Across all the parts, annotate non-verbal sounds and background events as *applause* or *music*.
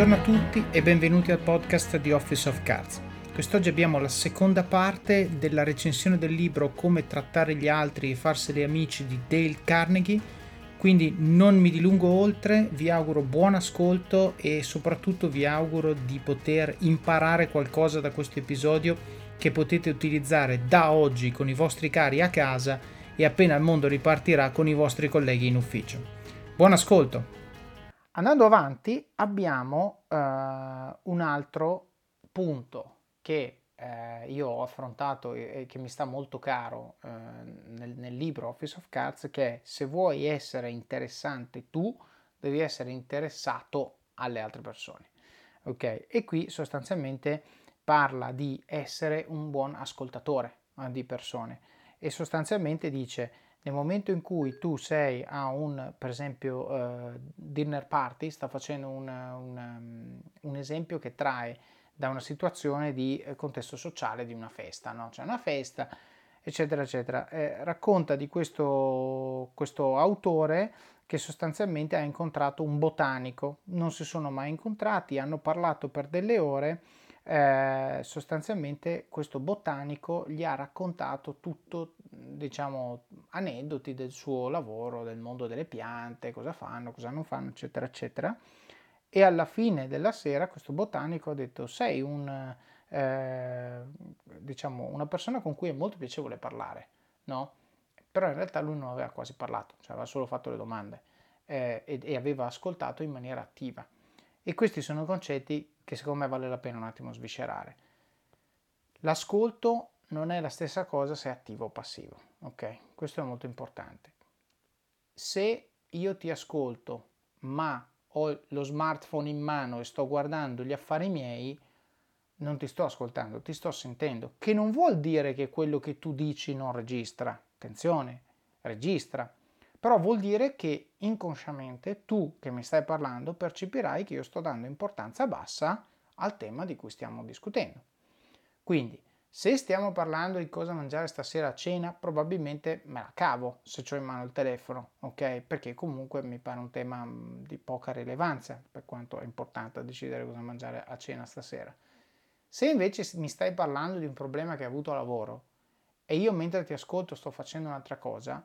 Buongiorno a tutti e benvenuti al podcast di Office of Cards. Quest'oggi abbiamo la seconda parte della recensione del libro Come trattare gli altri e farseli amici di Dale Carnegie, quindi non mi dilungo oltre, vi auguro buon ascolto e soprattutto vi auguro di poter imparare qualcosa da questo episodio che potete utilizzare da oggi con i vostri cari a casa e appena il mondo ripartirà con i vostri colleghi in ufficio. Buon ascolto! Andando avanti abbiamo uh, un altro punto che eh, io ho affrontato e, e, che mi sta molto caro eh, nel, nel, libro Office of Cards, che è se vuoi essere interessante tu, devi essere interessato alle altre persone. Ok? E qui sostanzialmente parla di essere un buon ascoltatore eh, di persone e sostanzialmente dice nel momento in cui tu sei a un, per esempio, uh, dinner party, sta facendo un, un, um, un, esempio che trae da una situazione di eh, contesto sociale di una festa, no? C'è una festa, eccetera, eccetera. Eh, racconta di questo, questo autore che sostanzialmente ha incontrato un botanico, non si sono mai incontrati, hanno parlato per delle ore eh, sostanzialmente questo botanico gli ha raccontato tutto, diciamo, aneddoti del suo lavoro, del mondo delle piante, cosa fanno, cosa non fanno, eccetera, eccetera. E alla fine della sera questo botanico ha detto, sei un, eh, diciamo, una persona con cui è molto piacevole parlare, no? Però in realtà lui non aveva quasi parlato, cioè aveva solo fatto le domande eh, e, e aveva ascoltato in maniera attiva. E questi sono concetti che secondo me vale la pena un attimo sviscerare. L'ascolto non è la stessa cosa se è attivo o passivo, ok? Questo è molto importante. Se io ti ascolto, ma ho lo smartphone in mano e sto guardando gli affari miei, non ti sto ascoltando, ti sto sentendo, che non vuol dire che quello che tu dici non registra. Attenzione, registra, però vuol dire che inconsciamente tu che mi stai parlando percepirai che io sto dando importanza bassa al tema di cui stiamo discutendo. Quindi, se stiamo parlando di cosa mangiare stasera a cena, probabilmente me la cavo se ho in mano il telefono, ok? Perché comunque mi pare un tema mm, di poca rilevanza per quanto è importante decidere cosa mangiare a cena stasera. Se invece mi stai parlando di un problema che hai avuto a lavoro e io mentre ti ascolto sto facendo un'altra cosa,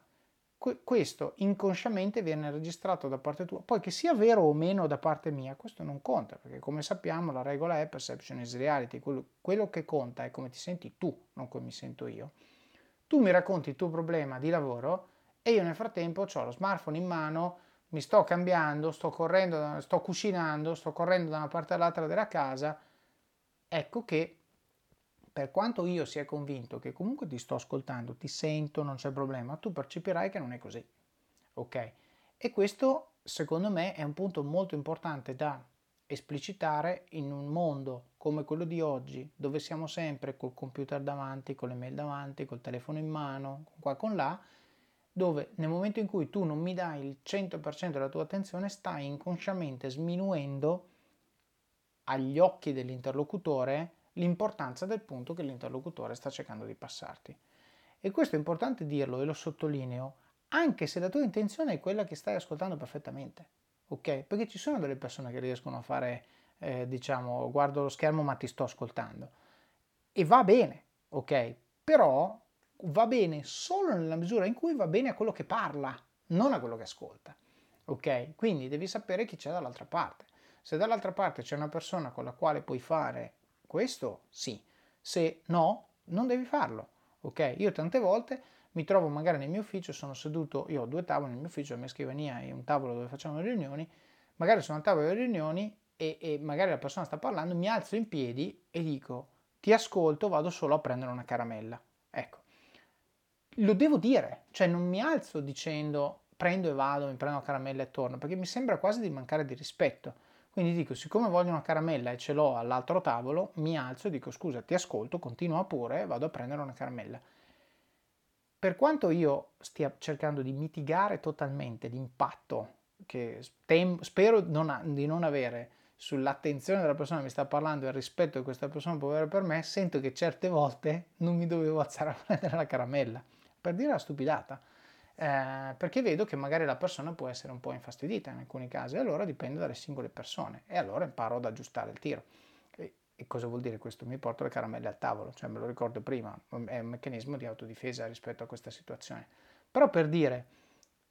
questo inconsciamente viene registrato da parte tua. Poi che sia vero o meno da parte mia, questo non conta, perché come sappiamo la regola è perception is reality, quello, che conta è come ti senti tu, non come mi sento io. Tu mi racconti il tuo problema di lavoro e io nel frattempo ho lo smartphone in mano, mi sto cambiando, sto correndo, sto cucinando, sto correndo da una parte all'altra della casa, ecco che per quanto io sia convinto che comunque ti sto ascoltando, ti sento, non c'è problema, tu percepirai che non è così. Ok? E questo secondo me è un punto molto importante da esplicitare in un mondo come quello di oggi, dove siamo sempre col computer davanti, con le mail davanti, col telefono in mano, qua con là, dove nel momento in cui tu non mi dai il 100% della tua attenzione, stai inconsciamente sminuendo agli occhi dell'interlocutore l'importanza del punto che l'interlocutore sta cercando di passarti. E questo è importante dirlo e lo sottolineo, anche se la tua intenzione è quella che stai ascoltando perfettamente, ok? Perché ci sono delle persone che riescono a fare, eh, diciamo, guardo lo schermo ma ti sto ascoltando. E va bene, ok? Però va bene solo nella misura in cui va bene a quello che parla, non a quello che ascolta. Ok? Quindi devi sapere chi c'è dall'altra parte. Se dall'altra parte c'è una persona con la quale puoi fare questo sì, se no non devi farlo, ok? Io tante volte mi trovo magari nel mio ufficio, sono seduto, io ho due tavoli nel mio ufficio, la mia scrivania e un tavolo dove facciamo le riunioni, magari sono al tavolo delle riunioni e, e magari la persona sta parlando, mi alzo in piedi e dico ti ascolto, vado solo a prendere una caramella. Ecco, lo devo dire, cioè non mi alzo dicendo prendo e vado, mi prendo una caramella e torno, perché mi sembra quasi di mancare di rispetto. Quindi dico, siccome voglio una caramella e ce l'ho all'altro tavolo, mi alzo e dico scusa, ti ascolto, continua pure, vado a prendere una caramella. Per quanto io stia cercando di mitigare totalmente l'impatto che tem- spero non a- di non avere sull'attenzione della persona che mi sta parlando e il rispetto che questa persona può avere per me, sento che certe volte non mi dovevo alzare a *laughs* prendere la caramella, per dire la stupidata. Eh, perché vedo che magari la persona può essere un po' infastidita in alcuni casi, allora dipende dalle singole persone e allora imparo ad aggiustare il tiro. E, e cosa vuol dire questo? Mi porto le caramelle al tavolo, cioè me lo ricordo prima, è un meccanismo di autodifesa rispetto a questa situazione. Però per dire,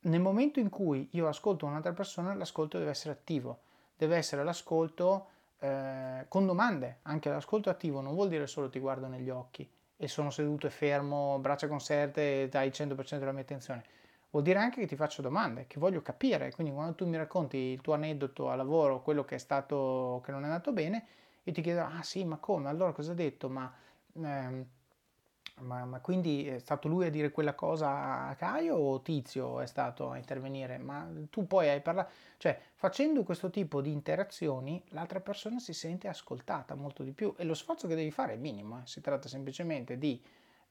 nel momento in cui io ascolto un'altra persona, l'ascolto deve essere attivo, deve essere l'ascolto eh, con domande, anche l'ascolto attivo non vuol dire solo ti guardo negli occhi e sono seduto e fermo, braccia conserte e dai il 100% della mia attenzione, vuol dire anche che ti faccio domande, che voglio capire, quindi quando tu mi racconti il tuo aneddoto a lavoro, quello che è stato, che non è andato bene, io ti chiedo, ah sì, ma come, allora cosa ha detto, ma... Ehm, ma, ma, quindi è stato lui a dire quella cosa a Caio o Tizio è stato a intervenire? Ma tu poi hai parlato, cioè facendo questo tipo di interazioni l'altra persona si sente ascoltata molto di più e lo sforzo che devi fare è minimo, eh? si tratta semplicemente di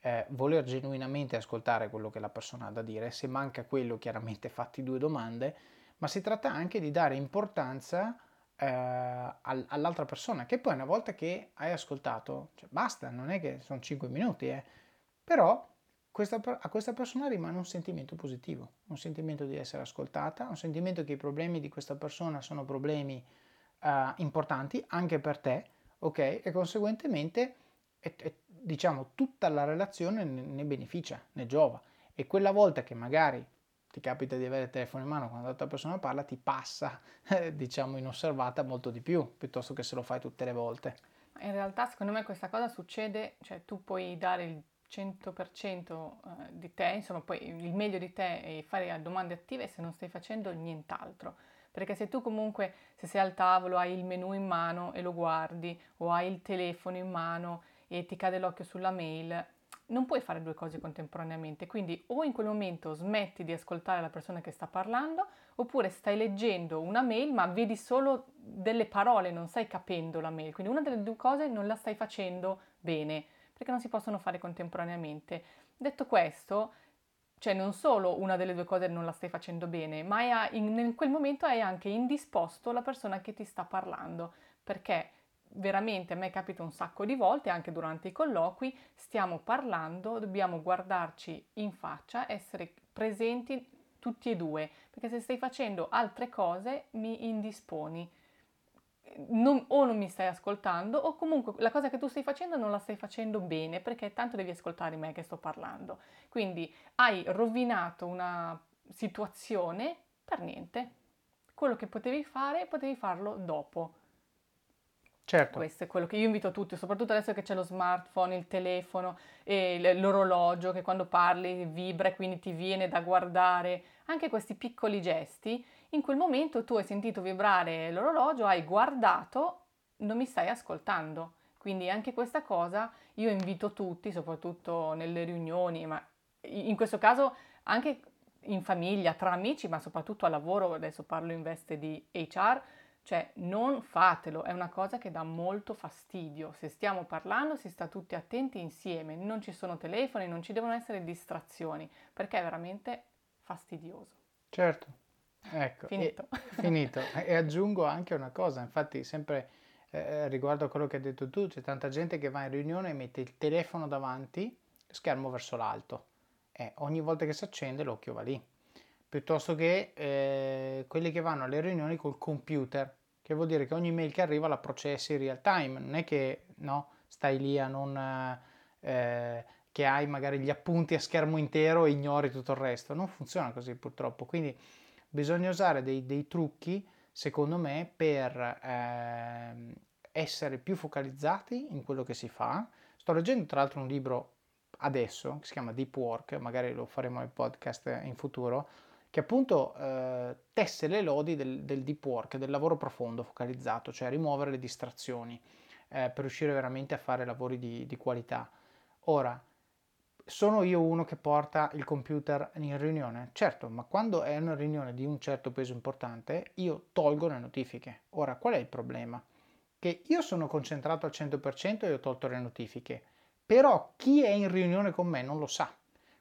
eh, voler genuinamente ascoltare quello che la persona ha da dire, se manca quello chiaramente fatti due domande, ma si tratta anche di dare importanza eh, all'altra persona, che poi una volta che hai ascoltato, cioè basta, non è che sono 5 minuti, eh, però questa, a questa persona rimane un sentimento positivo, un sentimento di essere ascoltata, un sentimento che i problemi di questa persona sono problemi eh, importanti anche per te, ok? E conseguentemente, e, e, diciamo, tutta la relazione ne, ne beneficia, ne giova. E quella volta che magari ti capita di avere il telefono in mano quando l'altra persona parla, ti passa, eh, diciamo, inosservata molto di più, piuttosto che se lo fai tutte le volte. In realtà, secondo me, questa cosa succede, cioè tu puoi dare il 100% eh, di te, insomma, poi il meglio di te e fare domande attive se non stai facendo nient'altro. Perché se tu comunque, se sei al tavolo, hai il menu in mano e lo guardi, o hai il telefono in mano e ti cade l'occhio sulla mail, non puoi fare due cose contemporaneamente, quindi o in quel momento smetti di ascoltare la persona che sta parlando, oppure stai leggendo una mail ma vedi solo delle parole, non stai capendo la mail, quindi una delle due cose non la stai facendo bene, perché non si possono fare contemporaneamente. Detto questo, cioè non solo una delle due cose non la stai facendo bene, ma in, in quel momento hai anche indisposto la persona che ti sta parlando, perché veramente a me capita un sacco di volte, anche durante i colloqui, stiamo parlando, dobbiamo guardarci in faccia, essere presenti tutti e due, perché se stai facendo altre cose mi indisponi. Non, o non mi stai ascoltando o comunque la cosa che tu stai facendo non la stai facendo bene perché tanto devi ascoltare me che sto parlando. Quindi hai rovinato una situazione per niente. Quello che potevi fare, potevi farlo dopo Certo. Questo è quello che io invito tutti, soprattutto adesso che c'è lo smartphone, il telefono e l'orologio che quando parli vibra e quindi ti viene da guardare. Anche questi piccoli gesti, in quel momento tu hai sentito vibrare l'orologio, hai guardato, non mi stai ascoltando. Quindi anche questa cosa io invito tutti, soprattutto nelle riunioni, ma in questo caso anche in famiglia, tra amici, ma soprattutto a lavoro, adesso parlo in veste di HR, cioè non fatelo, è una cosa che dà molto fastidio. Se stiamo parlando si sta tutti attenti insieme, non ci sono telefoni, non ci devono essere distrazioni, perché è veramente fastidioso. Certo, ecco. *laughs* Finito. E, finito. E aggiungo anche una cosa, infatti sempre eh, eh, riguardo a quello che hai detto tu, c'è tanta gente che va in riunione e mette il telefono davanti, schermo verso l'alto. E ogni volta che si accende l'occhio va lì piuttosto che eh, quelli che vanno alle riunioni col computer, che vuol dire che ogni mail che arriva la processi in real time, non è che no, stai lì a non... Eh, che hai magari gli appunti a schermo intero e ignori tutto il resto, non funziona così purtroppo, quindi bisogna usare dei, dei trucchi, secondo me, per eh, essere più focalizzati in quello che si fa. Sto leggendo tra l'altro un libro adesso che si chiama Deep Work, magari lo faremo nel podcast in futuro, che appunto eh, tesse le lodi del, del, deep work, del lavoro profondo, focalizzato, cioè rimuovere le distrazioni eh, per riuscire veramente a fare lavori di, di qualità. Ora, sono io uno che porta il computer in riunione? Certo, ma quando è una riunione di un certo peso importante, io tolgo le notifiche. Ora, qual è il problema? Che io sono concentrato al 100% e ho tolto le notifiche, però chi è in riunione con me non lo sa.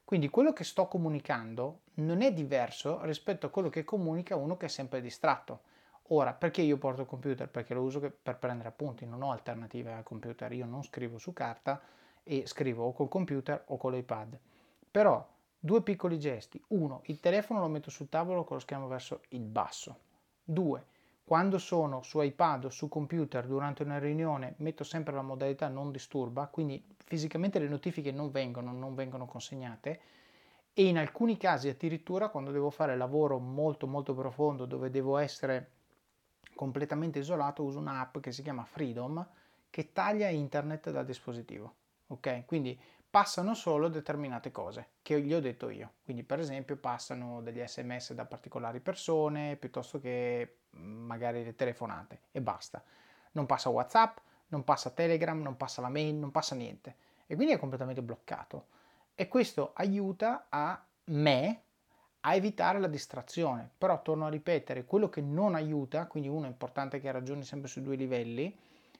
Quindi quello che sto comunicando non è diverso rispetto a quello che comunica uno che è sempre distratto. Ora, perché io porto il computer? Perché lo uso per prendere appunti, non ho alternative al computer, io non scrivo su carta e scrivo o col computer o con l'iPad. Però Due piccoli gesti. Uno, il telefono lo metto sul tavolo con lo schermo verso il basso. Due, quando sono su iPad o su computer durante una riunione metto sempre la modalità non disturba, quindi fisicamente le notifiche non vengono, non vengono consegnate e in alcuni casi addirittura quando devo fare lavoro molto molto profondo dove devo essere completamente isolato uso un'app che si chiama Freedom che taglia internet dal dispositivo. Ok? Quindi passano solo determinate cose che gli ho detto io. Quindi per esempio passano degli sms da particolari persone piuttosto che magari le telefonate e basta. Non passa WhatsApp, non passa Telegram, non passa la mail, non passa niente. E quindi è completamente bloccato. E questo aiuta a me a evitare la distrazione. Però torno a ripetere, quello che non aiuta, quindi uno è importante che ragioni sempre sui due livelli,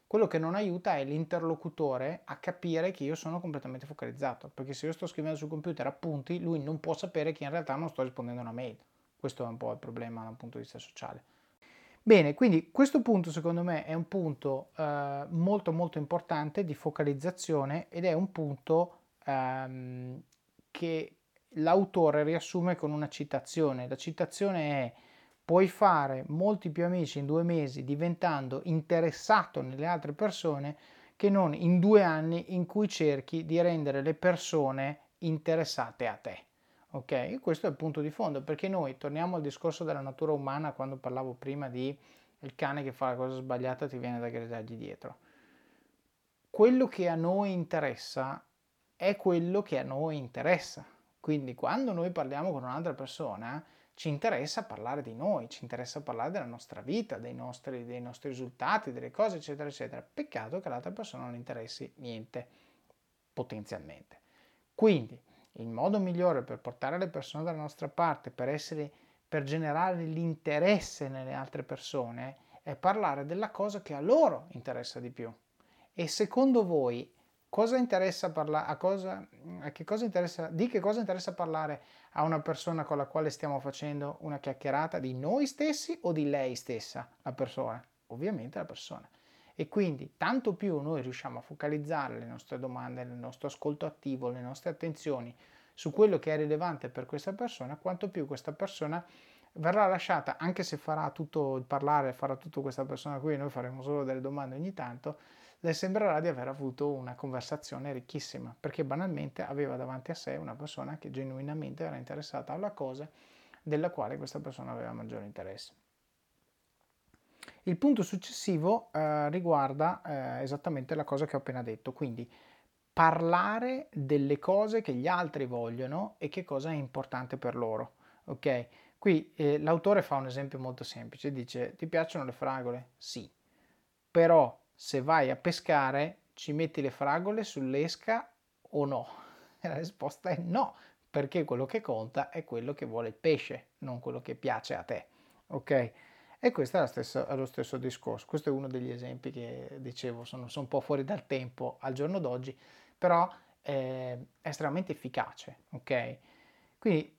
quello che non aiuta è l'interlocutore a capire che io sono completamente focalizzato, perché se io sto scrivendo sul computer appunti, lui non può sapere che in realtà non sto rispondendo a una mail. Questo è un po' il problema dal punto di vista sociale. Bene, quindi questo punto secondo me è un punto eh, molto molto importante di focalizzazione ed è un punto ehm, che l'autore riassume con una citazione. La citazione è puoi fare molti più amici in due mesi diventando interessato nelle altre persone che non in due anni in cui cerchi di rendere le persone interessate a te. Ok? Questo è il punto di fondo, perché noi torniamo al discorso della natura umana quando parlavo prima di il cane che fa la cosa sbagliata ti viene da gridargli dietro. Quello che a noi interessa è quello che a noi interessa. Quindi quando noi parliamo con un'altra persona, ci interessa parlare di noi, ci interessa parlare della nostra vita, dei nostri, dei nostri risultati, delle cose, eccetera, eccetera. Peccato che l'altra persona non interessi niente, potenzialmente. Quindi, il modo migliore per portare le persone dalla nostra parte, per, essere, per generare l'interesse nelle altre persone, è parlare della cosa che a loro interessa di più. E secondo voi, cosa interessa parlare, a cosa, a che cosa interessa, di che cosa interessa parlare a una persona con la quale stiamo facendo una chiacchierata di noi stessi o di lei stessa, la persona? Ovviamente la persona. E quindi tanto più noi riusciamo a focalizzare le nostre domande, il nostro ascolto attivo, le nostre attenzioni su quello che è rilevante per questa persona, quanto più questa persona verrà lasciata, anche se farà tutto il parlare, farà tutto questa persona qui, noi faremo solo delle domande ogni tanto, le sembrerà di aver avuto una conversazione ricchissima, perché banalmente aveva davanti a sé una persona che genuinamente era interessata alla cosa della quale questa persona aveva maggiore interesse. Il punto successivo eh, riguarda eh, esattamente la cosa che ho appena detto, quindi parlare delle cose che gli altri vogliono e che cosa è importante per loro. Ok? Qui eh, l'autore fa un esempio molto semplice, dice ti piacciono le fragole? Sì, però se vai a pescare ci metti le fragole sull'esca o no? E *laughs* la risposta è no, perché quello che conta è quello che vuole il pesce, non quello che piace a te. Ok? E questo è, stessa, è lo stesso discorso. Questo è uno degli esempi che dicevo, sono, sono un po' fuori dal tempo al giorno d'oggi, però è estremamente efficace. Ok? Quindi,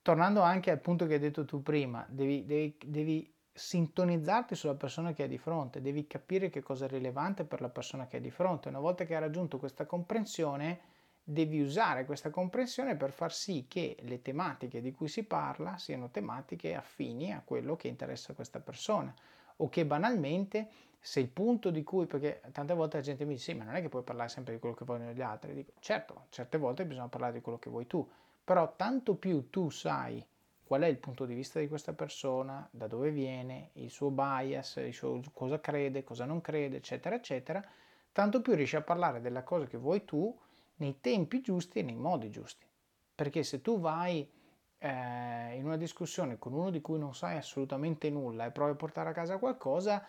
tornando anche al punto che hai detto tu prima, devi, devi, devi sintonizzarti sulla persona che hai di fronte, devi capire che cosa è rilevante per la persona che hai di fronte. Una volta che hai raggiunto questa comprensione, devi usare questa comprensione per far sì che le tematiche di cui si parla siano tematiche affini a quello che interessa questa persona. O che banalmente se il punto di cui, perché tante volte la gente mi dice sì ma non è che puoi parlare sempre di quello che vogliono gli altri, dico certo, certe volte bisogna parlare di quello che vuoi tu, però tanto più tu sai qual è il punto di vista di questa persona, da dove viene, il suo bias, il suo, cosa crede, cosa non crede, eccetera, eccetera, tanto più riesci a parlare della cosa che vuoi tu nei tempi giusti e nei modi giusti. Perché se tu vai eh, in una discussione con uno di cui non sai assolutamente nulla e provi a portare a casa qualcosa,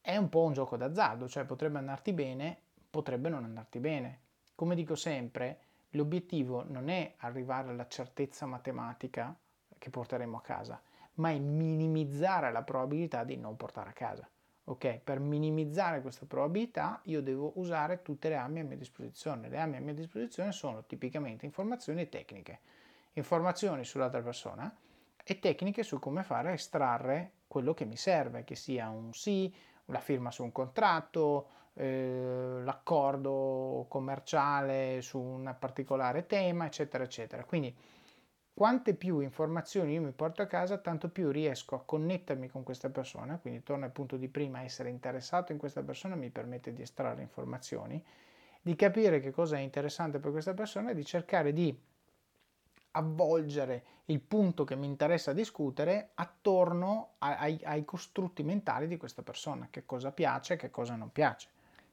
è un po' un gioco d'azzardo, cioè potrebbe andarti bene, potrebbe non andarti bene. Come dico sempre, l'obiettivo non è arrivare alla certezza matematica che porteremo a casa, ma è minimizzare la probabilità di non portare a casa. Ok, per minimizzare questa probabilità io devo usare tutte le armi a mia disposizione. Le armi a mia disposizione sono tipicamente informazioni e tecniche. Informazioni sull'altra persona e tecniche su come fare a estrarre quello che mi serve, che sia un sì, la firma su un contratto, eh, l'accordo commerciale su un particolare tema, eccetera, eccetera. Quindi quante più informazioni io mi porto a casa, tanto più riesco a connettermi con questa persona, quindi torno al punto di prima, essere interessato in questa persona mi permette di estrarre informazioni, di capire che cosa è interessante per questa persona e di cercare di avvolgere il punto che mi interessa discutere attorno ai, ai costrutti mentali di questa persona, che cosa piace, che cosa non piace.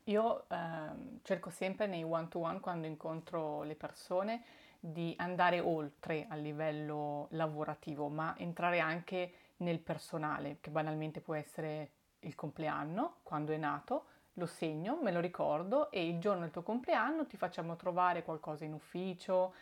Io eh, cerco sempre nei one-to-one quando incontro le persone di andare oltre a livello lavorativo, ma entrare anche nel personale, che banalmente può essere il compleanno, quando è nato, lo segno, me lo ricordo e il giorno del tuo compleanno ti facciamo trovare qualcosa in ufficio,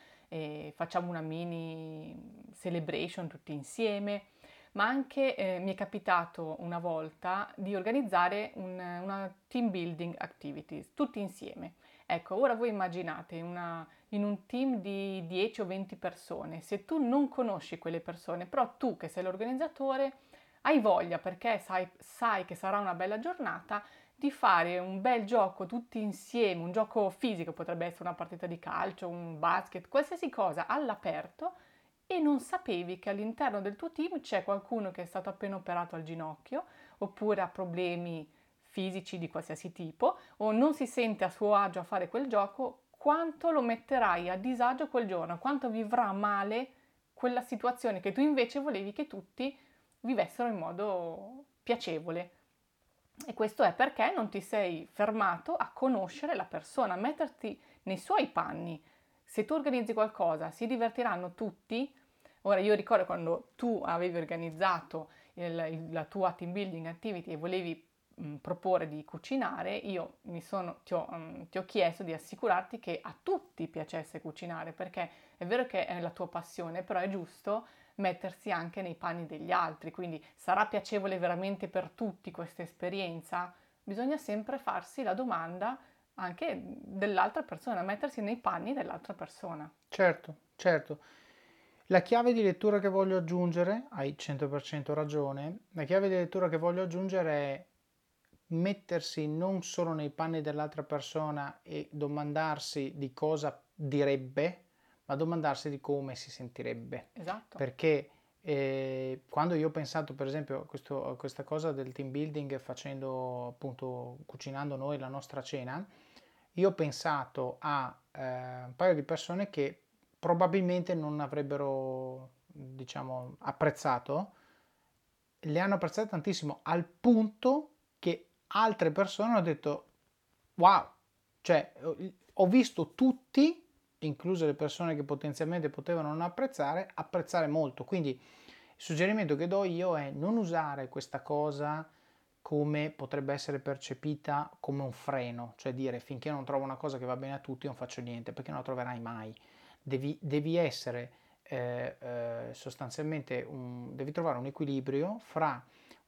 facciamo una mini celebration tutti insieme, ma anche eh, mi è capitato una volta di organizzare un, una team building activities tutti insieme. Ecco, ora voi immaginate una, in un team di 10 o 20 persone, se tu non conosci quelle persone, però tu che sei l'organizzatore hai voglia perché sai, sai che sarà una bella giornata di fare un bel gioco tutti insieme, un gioco fisico, potrebbe essere una partita di calcio, un basket, qualsiasi cosa all'aperto e non sapevi che all'interno del tuo team c'è qualcuno che è stato appena operato al ginocchio oppure ha problemi fisici di qualsiasi tipo o non si sente a suo agio a fare quel gioco, quanto lo metterai a disagio quel giorno, quanto vivrà male quella situazione che tu invece volevi che tutti vivessero in modo piacevole. E questo è perché non ti sei fermato a conoscere la persona, a metterti nei suoi panni. Se tu organizzi qualcosa, si divertiranno tutti. Ora io ricordo quando tu avevi organizzato il, il, la tua team building activity e volevi proporre di cucinare, io sono, ti, ho, mh, ti ho chiesto di assicurarti che a tutti piacesse cucinare, perché è vero che è la tua passione, però è giusto mettersi anche nei panni degli altri, quindi sarà piacevole veramente per tutti questa esperienza? Bisogna sempre farsi la domanda anche dell'altra persona, mettersi nei panni dell'altra persona. Certo, certo. La chiave di lettura che voglio aggiungere, hai 100% ragione, la chiave di lettura che voglio aggiungere è mettersi non solo nei panni dell'altra persona e domandarsi di cosa direbbe, ma domandarsi di come si sentirebbe. Esatto. Perché eh, quando io ho pensato per esempio a, questo, a, questa cosa del team building facendo appunto cucinando noi la nostra cena, io ho pensato a eh, un paio di persone che probabilmente non avrebbero diciamo apprezzato, le hanno apprezzate tantissimo al punto che altre persone hanno detto wow, cioè ho visto tutti incluse le persone che potenzialmente potevano non apprezzare, apprezzare molto. Quindi il suggerimento che do io è non usare questa cosa come potrebbe essere percepita come un freno, cioè dire finché non trovo una cosa che va bene a tutti non faccio niente, perché non la troverai mai. Devi, devi essere eh, eh, sostanzialmente, un, devi trovare un equilibrio fra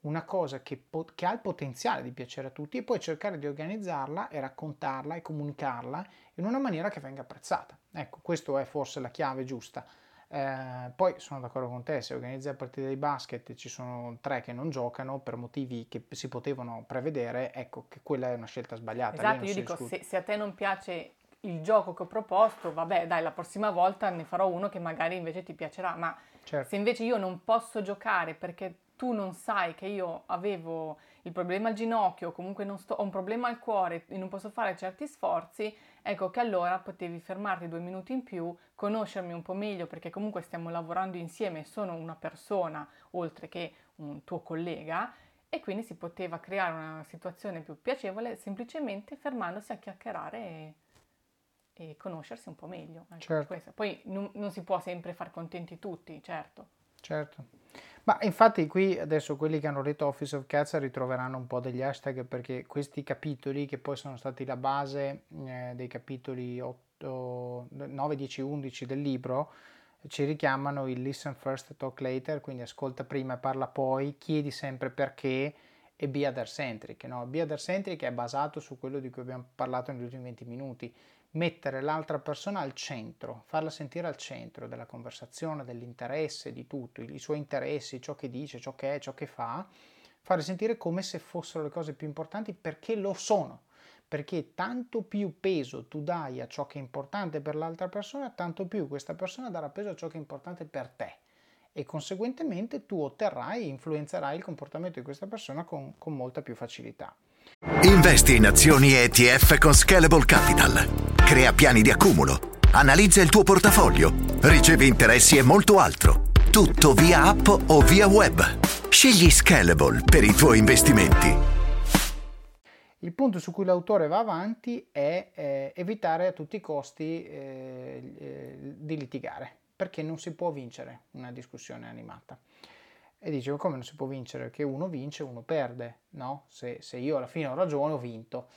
una cosa che, po- che, ha il potenziale di piacere a tutti e poi cercare di organizzarla e raccontarla e comunicarla in una maniera che venga apprezzata. Ecco, questa è forse la chiave giusta. Eh, poi sono d'accordo con te, se organizzi la partita di basket e ci sono tre che non giocano per motivi che si potevano prevedere, ecco che quella è una scelta sbagliata. Esatto, io dico se, se, a te non piace il gioco che ho proposto, vabbè dai, la prossima volta ne farò uno che magari invece ti piacerà, ma certo. se invece io non posso giocare perché tu non sai che io avevo il problema al ginocchio, comunque sto, ho un problema al cuore e non posso fare certi sforzi, ecco che allora potevi fermarti due minuti in più, conoscermi un po' meglio perché comunque stiamo lavorando insieme, sono una persona oltre che un tuo collega e quindi si poteva creare una situazione più piacevole semplicemente fermandosi a chiacchierare e, e conoscersi un po' meglio. Ecco, certo. Poi non, non si può sempre far contenti tutti, certo. Certo. Ma infatti qui adesso quelli che hanno letto Office of Cats ritroveranno un po' degli hashtag perché questi capitoli che poi sono stati la base eh, dei capitoli 8, 9, 10, 11 del libro ci richiamano il listen first, talk later, quindi ascolta prima e parla poi, chiedi sempre perché e be other centric. No? Be other centric è basato su quello di cui abbiamo parlato negli ultimi 20 minuti mettere l'altra persona al centro, farla sentire al centro della conversazione, dell'interesse, di tutto, i suoi interessi, ciò che dice, ciò che è, ciò che fa, fare sentire come se fossero le cose più importanti perché lo sono, perché tanto più peso tu dai a ciò che è importante per l'altra persona, tanto più questa persona darà peso a ciò che è importante per te e conseguentemente tu otterrai e influenzerai il comportamento di questa persona con, con molta più facilità. Investi in azioni ETF con Scalable Capital. Crea piani di accumulo. Analizza il tuo portafoglio. Ricevi interessi e molto altro. Tutto via app o via web. Scegli Scalable per i tuoi investimenti. Il punto su cui l'autore va avanti è eh, evitare a tutti i costi eh, eh, di litigare, perché non si può vincere una discussione animata. E dice, come non si può vincere? Che uno vince, uno perde, no? Se, se io alla fine ho ragione, ho vinto.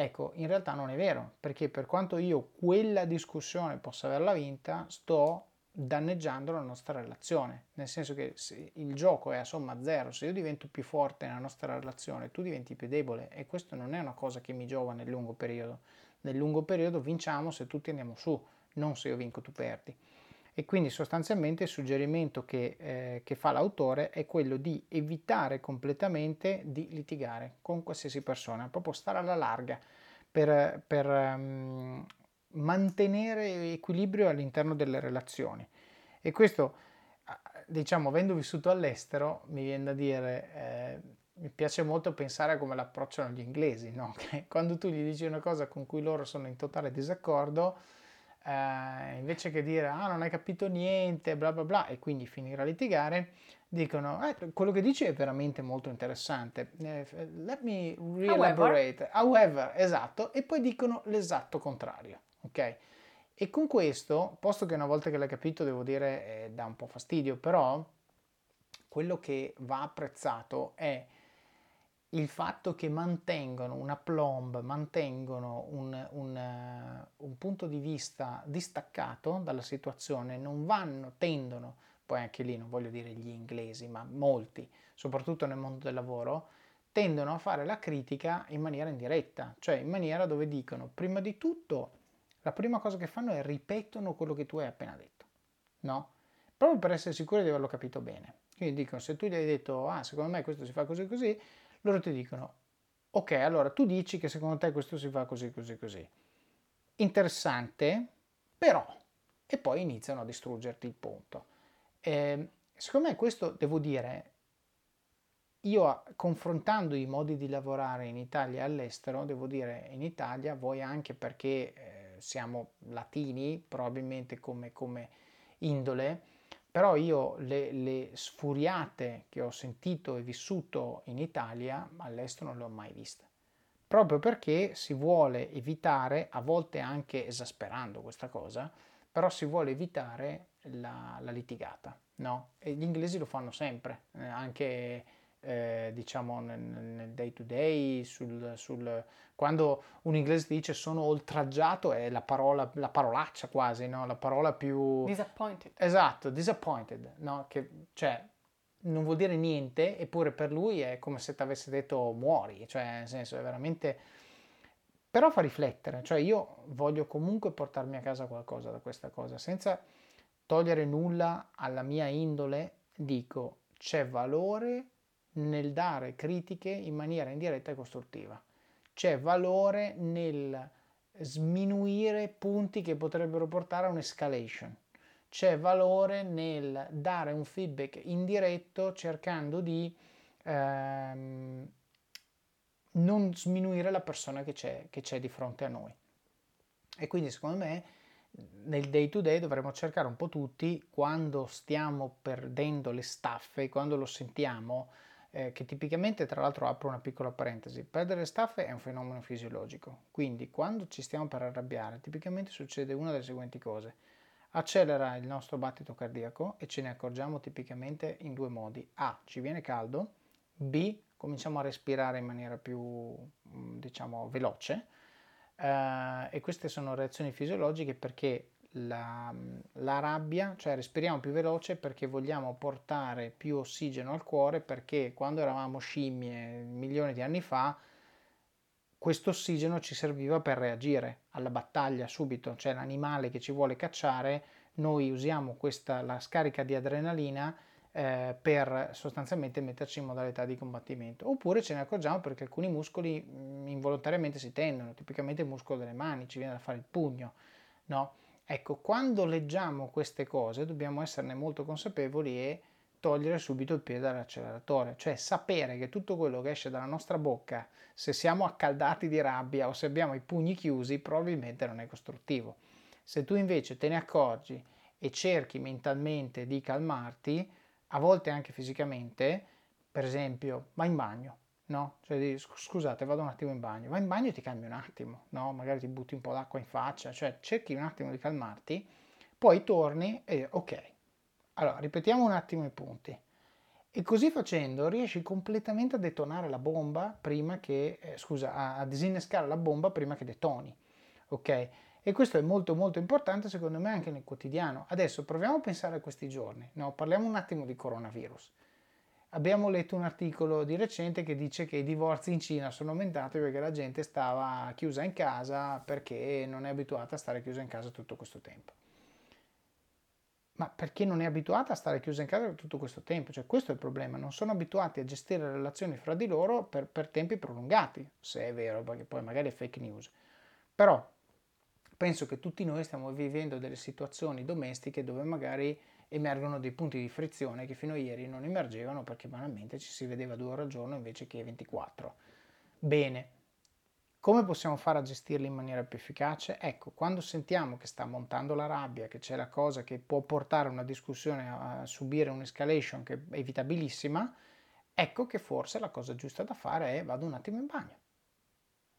Ecco, in realtà non è vero, perché per quanto io quella discussione possa averla vinta, sto danneggiando la nostra relazione, nel senso che il gioco è a somma zero, se io divento più forte nella nostra relazione, tu diventi più debole e questo non è una cosa che mi giova nel lungo periodo. Nel lungo periodo vinciamo se tutti andiamo su, non se io vinco tu perdi. E quindi sostanzialmente il suggerimento che, eh, che fa l'autore è quello di evitare completamente di litigare con qualsiasi persona, proprio stare alla larga per, per um, mantenere equilibrio all'interno delle relazioni. E questo, diciamo, avendo vissuto all'estero, mi viene da dire, eh, mi piace molto pensare a come l'approcciano gli inglesi, no? *laughs* Quando tu gli dici una cosa con cui loro sono in totale disaccordo, eh, invece che dire ah non hai capito niente, bla bla bla, e quindi finire a litigare, dicono eh, quello che dici è veramente molto interessante. Eh, let me re-elaborate. However. However, esatto, e poi dicono l'esatto contrario ok? E con questo, posto che una volta che l'hai capito, devo dire, eh, dà un po' fastidio, però quello che va apprezzato è il fatto che mantengono una plomb, mantengono un, un, uh, un, punto di vista distaccato dalla situazione, non vanno, tendono, poi anche lì non voglio dire gli inglesi, ma molti, soprattutto nel mondo del lavoro, tendono a fare la critica in maniera indiretta, cioè in maniera dove dicono prima di tutto la prima cosa che fanno è ripetono quello che tu hai appena detto, no? Proprio per essere sicuri di averlo capito bene. Quindi dicono, se tu gli hai detto, ah, secondo me questo si fa così così, loro ti dicono, ok, allora tu dici che secondo te questo si fa così così così. Interessante, però, e poi iniziano a distruggerti il punto. Eh, secondo me questo, devo dire, io confrontando i modi di lavorare in Italia e all'estero, devo dire in Italia, voi anche perché eh, siamo latini probabilmente come, come indole, però io le, le, sfuriate che ho sentito e vissuto in Italia all'estero non le ho mai viste. Proprio perché si vuole evitare, a volte anche esasperando questa cosa, però si vuole evitare la, la litigata, no? E gli inglesi lo fanno sempre, eh, anche eh, diciamo nel, nel, day to day, sul, sul, quando un inglese dice sono oltraggiato è la parola, la parolaccia quasi, no? la parola più... Disappointed. Esatto, disappointed, no? che, cioè non vuol dire niente eppure per lui è come se ti avesse detto muori, cioè nel senso è veramente... Però fa riflettere, cioè io voglio comunque portarmi a casa qualcosa da questa cosa, senza togliere nulla alla mia indole, dico c'è valore nel dare critiche in maniera indiretta e costruttiva. C'è valore nel sminuire punti che potrebbero portare a un'escalation. C'è valore nel dare un feedback indiretto cercando di ehm, non sminuire la persona che c'è, che c'è di fronte a noi. E quindi secondo me nel day to day dovremmo cercare un po' tutti, quando stiamo perdendo le staffe, quando lo sentiamo, eh, che tipicamente, tra l'altro apro una piccola parentesi, perdere staffe è un fenomeno fisiologico, quindi quando ci stiamo per arrabbiare, tipicamente succede una delle seguenti cose. Accelera il nostro battito cardiaco e ce ne accorgiamo tipicamente in due modi. A. Ci viene caldo. B. Cominciamo a respirare in maniera più, mm, diciamo, veloce. Uh, e queste sono reazioni fisiologiche perché la, la, rabbia, cioè respiriamo più veloce perché vogliamo portare più ossigeno al cuore perché quando eravamo scimmie milioni di anni fa questo ossigeno ci serviva per reagire alla battaglia subito, cioè l'animale che ci vuole cacciare, noi usiamo questa, la scarica di adrenalina eh, per sostanzialmente metterci in modalità di combattimento. Oppure ce ne accorgiamo perché alcuni muscoli mm, involontariamente si tendono, tipicamente il muscolo delle mani, ci viene da fare il pugno, no? Ecco, quando leggiamo queste cose dobbiamo esserne molto consapevoli e togliere subito il piede dall'acceleratore, cioè sapere che tutto quello che esce dalla nostra bocca, se siamo accaldati di rabbia o se abbiamo i pugni chiusi, probabilmente non è costruttivo. Se tu invece te ne accorgi e cerchi mentalmente di calmarti, a volte anche fisicamente, per esempio, vai in bagno, no? Cioè di, scusate, vado un attimo in bagno, vai in bagno e ti calmi un attimo, no? Magari ti butti un po' d'acqua in faccia, cioè cerchi un attimo di calmarti, poi torni e ok. Allora, ripetiamo un attimo i punti. E così facendo riesci completamente a detonare la bomba prima che, eh, scusa, a, a disinnescare la bomba prima che detoni, ok? E questo è molto molto importante secondo me anche nel quotidiano. Adesso proviamo a pensare a questi giorni, no? parliamo un attimo di coronavirus. Abbiamo letto un articolo di recente che dice che i divorzi in Cina sono aumentati perché la gente stava chiusa in casa perché non è abituata a stare chiusa in casa tutto questo tempo. Ma perché non è abituata a stare chiusa in casa tutto questo tempo? Cioè questo è il problema, non sono abituati a gestire relazioni fra di loro per, per tempi prolungati, se è vero, perché poi magari è fake news. Però penso che tutti noi stiamo vivendo delle situazioni domestiche dove magari emergono dei punti di frizione che fino a ieri non emergevano perché banalmente ci si vedeva due ore al giorno invece che 24. Bene, come possiamo fare a gestirli in maniera più efficace? Ecco, quando sentiamo che sta montando la rabbia, che c'è la cosa che può portare una discussione a subire un'escalation che è evitabilissima, ecco che forse la cosa giusta da fare è vado un attimo in bagno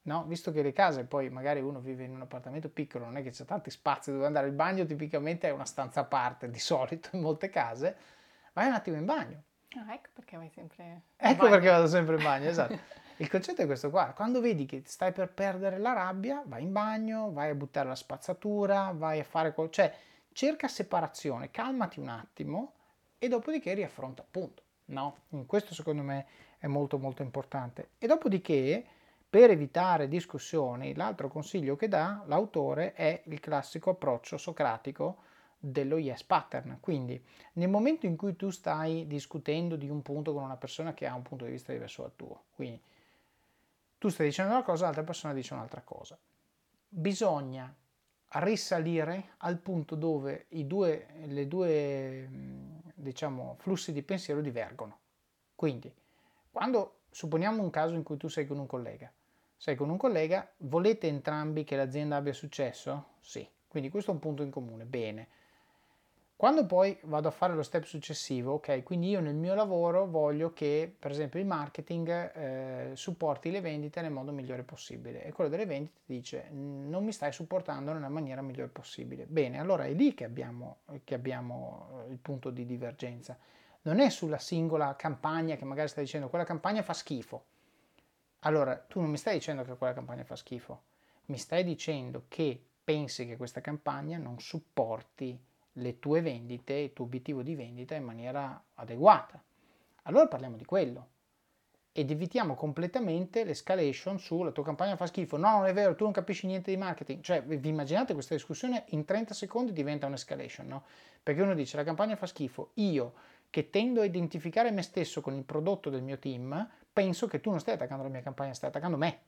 no? Visto che le case, poi magari uno vive in un appartamento piccolo, non è che c'è tanti spazi dove andare, il bagno tipicamente è una stanza a parte di solito in molte case, vai un attimo in bagno. Ah, ecco perché vai sempre in Ecco bagno. perché vado sempre in bagno, esatto. *laughs* Il concetto è questo qua, quando vedi che stai per perdere la rabbia, vai in bagno, vai a buttare la spazzatura, vai a fare qualcosa, cioè cerca separazione, calmati un attimo e dopodiché riaffronta appunto, no? Questo secondo me è molto molto importante. E dopodiché per evitare discussioni, l'altro consiglio che dà l'autore è il classico approccio socratico dello yes pattern. Quindi, nel momento in cui tu stai discutendo di un punto con una persona che ha un punto di vista diverso dal tuo, quindi tu stai dicendo una cosa, l'altra persona dice un'altra cosa. Bisogna risalire al punto dove i due, le due diciamo, flussi di pensiero divergono. Quindi, quando supponiamo un caso in cui tu sei con un collega sei con un collega, volete entrambi che l'azienda abbia successo? Sì, quindi questo è un punto in comune, bene. Quando poi vado a fare lo step successivo, ok, quindi io nel mio lavoro voglio che per esempio il marketing eh, supporti le vendite nel modo migliore possibile e quello delle vendite dice non mi stai supportando nella maniera migliore possibile. Bene, allora è lì che abbiamo, che abbiamo il punto di divergenza. Non è sulla singola campagna che magari stai dicendo quella campagna fa schifo allora, tu non mi stai dicendo che quella campagna fa schifo, mi stai dicendo che pensi che questa campagna non supporti le tue vendite, il tuo obiettivo di vendita in maniera adeguata. Allora parliamo di quello ed evitiamo completamente l'escalation su la tua campagna fa schifo. No, non è vero, tu non capisci niente di marketing. Cioè, vi immaginate questa discussione in 30 secondi diventa un'escalation, no? Perché uno dice la campagna fa schifo, io che tendo a identificare me stesso con il prodotto del mio team, penso che tu non stai attaccando la mia campagna, stai attaccando me.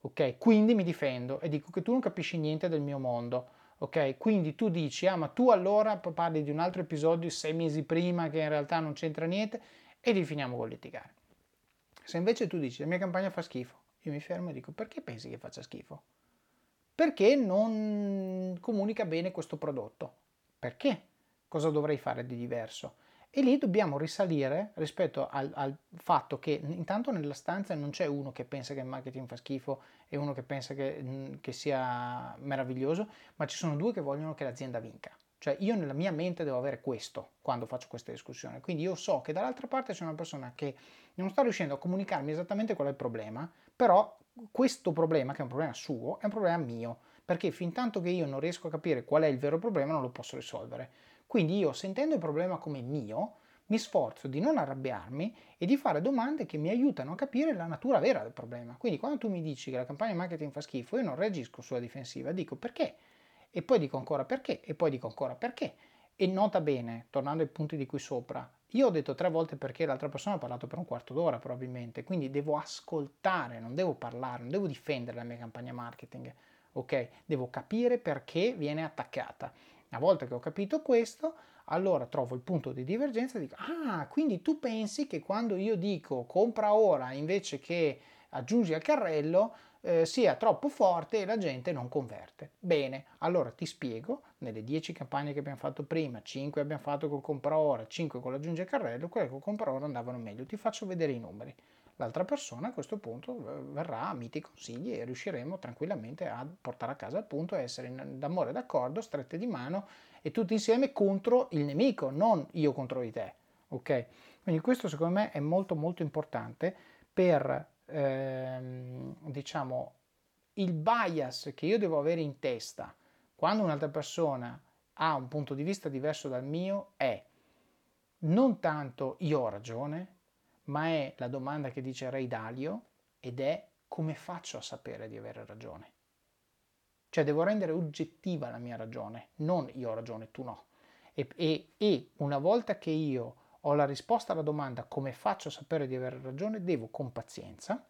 Ok? Quindi mi difendo e dico che tu non capisci niente del mio mondo. Ok? Quindi tu dici, ah, ma tu allora parli di un altro episodio sei mesi prima che in realtà non c'entra niente e li finiamo con litigare. Se invece tu dici, la mia campagna fa schifo, io mi fermo e dico, perché pensi che faccia schifo? Perché non comunica bene questo prodotto? Perché? Cosa dovrei fare di diverso? E lì dobbiamo risalire rispetto al, al, fatto che intanto nella stanza non c'è uno che pensa che il marketing fa schifo e uno che pensa che, che sia meraviglioso, ma ci sono due che vogliono che l'azienda vinca. Cioè io nella mia mente devo avere questo quando faccio questa discussione. Quindi io so che dall'altra parte c'è una persona che non sta riuscendo a comunicarmi esattamente qual è il problema, però questo problema, che è un problema suo, è un problema mio, perché fin tanto che io non riesco a capire qual è il vero problema non lo posso risolvere. Quindi io sentendo il problema come mio, mi sforzo di non arrabbiarmi e di fare domande che mi aiutano a capire la natura vera del problema. Quindi quando tu mi dici che la campagna marketing fa schifo, io non reagisco sulla difensiva, dico perché? E poi dico ancora perché? E poi dico ancora perché? E nota bene, tornando ai punti di qui sopra, io ho detto tre volte perché l'altra persona ha parlato per un quarto d'ora probabilmente, quindi devo ascoltare, non devo parlare, non devo difendere la mia campagna marketing, ok? Devo capire perché viene attaccata. Una volta che ho capito questo, allora trovo il punto di divergenza e dico, ah, quindi tu pensi che quando io dico compra ora invece che aggiungi al carrello, eh, sia troppo forte e la gente non converte. Bene, allora ti spiego, nelle 10 campagne che abbiamo fatto prima, 5 abbiamo fatto col compra ora, 5 con l'aggiungi al carrello, quelle col compra ora andavano meglio. Ti faccio vedere i numeri. L'altra persona a questo punto verrà, mi ti consigli e riusciremo tranquillamente a portare a casa il punto e essere d'amore d'accordo, strette di mano e tutti insieme contro il nemico, non io contro di te. Ok? Quindi questo secondo me è molto molto importante per ehm, diciamo il bias che io devo avere in testa quando un'altra persona ha un punto di vista diverso dal mio è non tanto io ho ragione, ma è la domanda che dice Ray Dalio ed è come faccio a sapere di avere ragione? Cioè devo rendere oggettiva la mia ragione, non io ho ragione, tu no. E, e, e una volta che io ho la risposta alla domanda come faccio a sapere di avere ragione, devo con pazienza,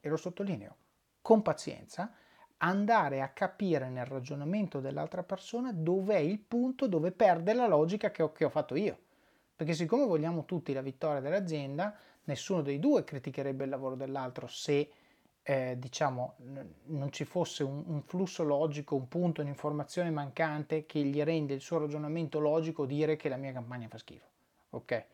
e lo sottolineo, con pazienza, andare a capire nel ragionamento dell'altra persona dov'è il punto dove perde la logica che ho, che ho fatto io. Perché siccome vogliamo tutti la vittoria dell'azienda, nessuno dei due criticherebbe il lavoro dell'altro se eh, diciamo non ci fosse un, un, flusso logico, un punto, un'informazione mancante che gli rende il suo ragionamento logico dire che la mia campagna fa schifo. Ok?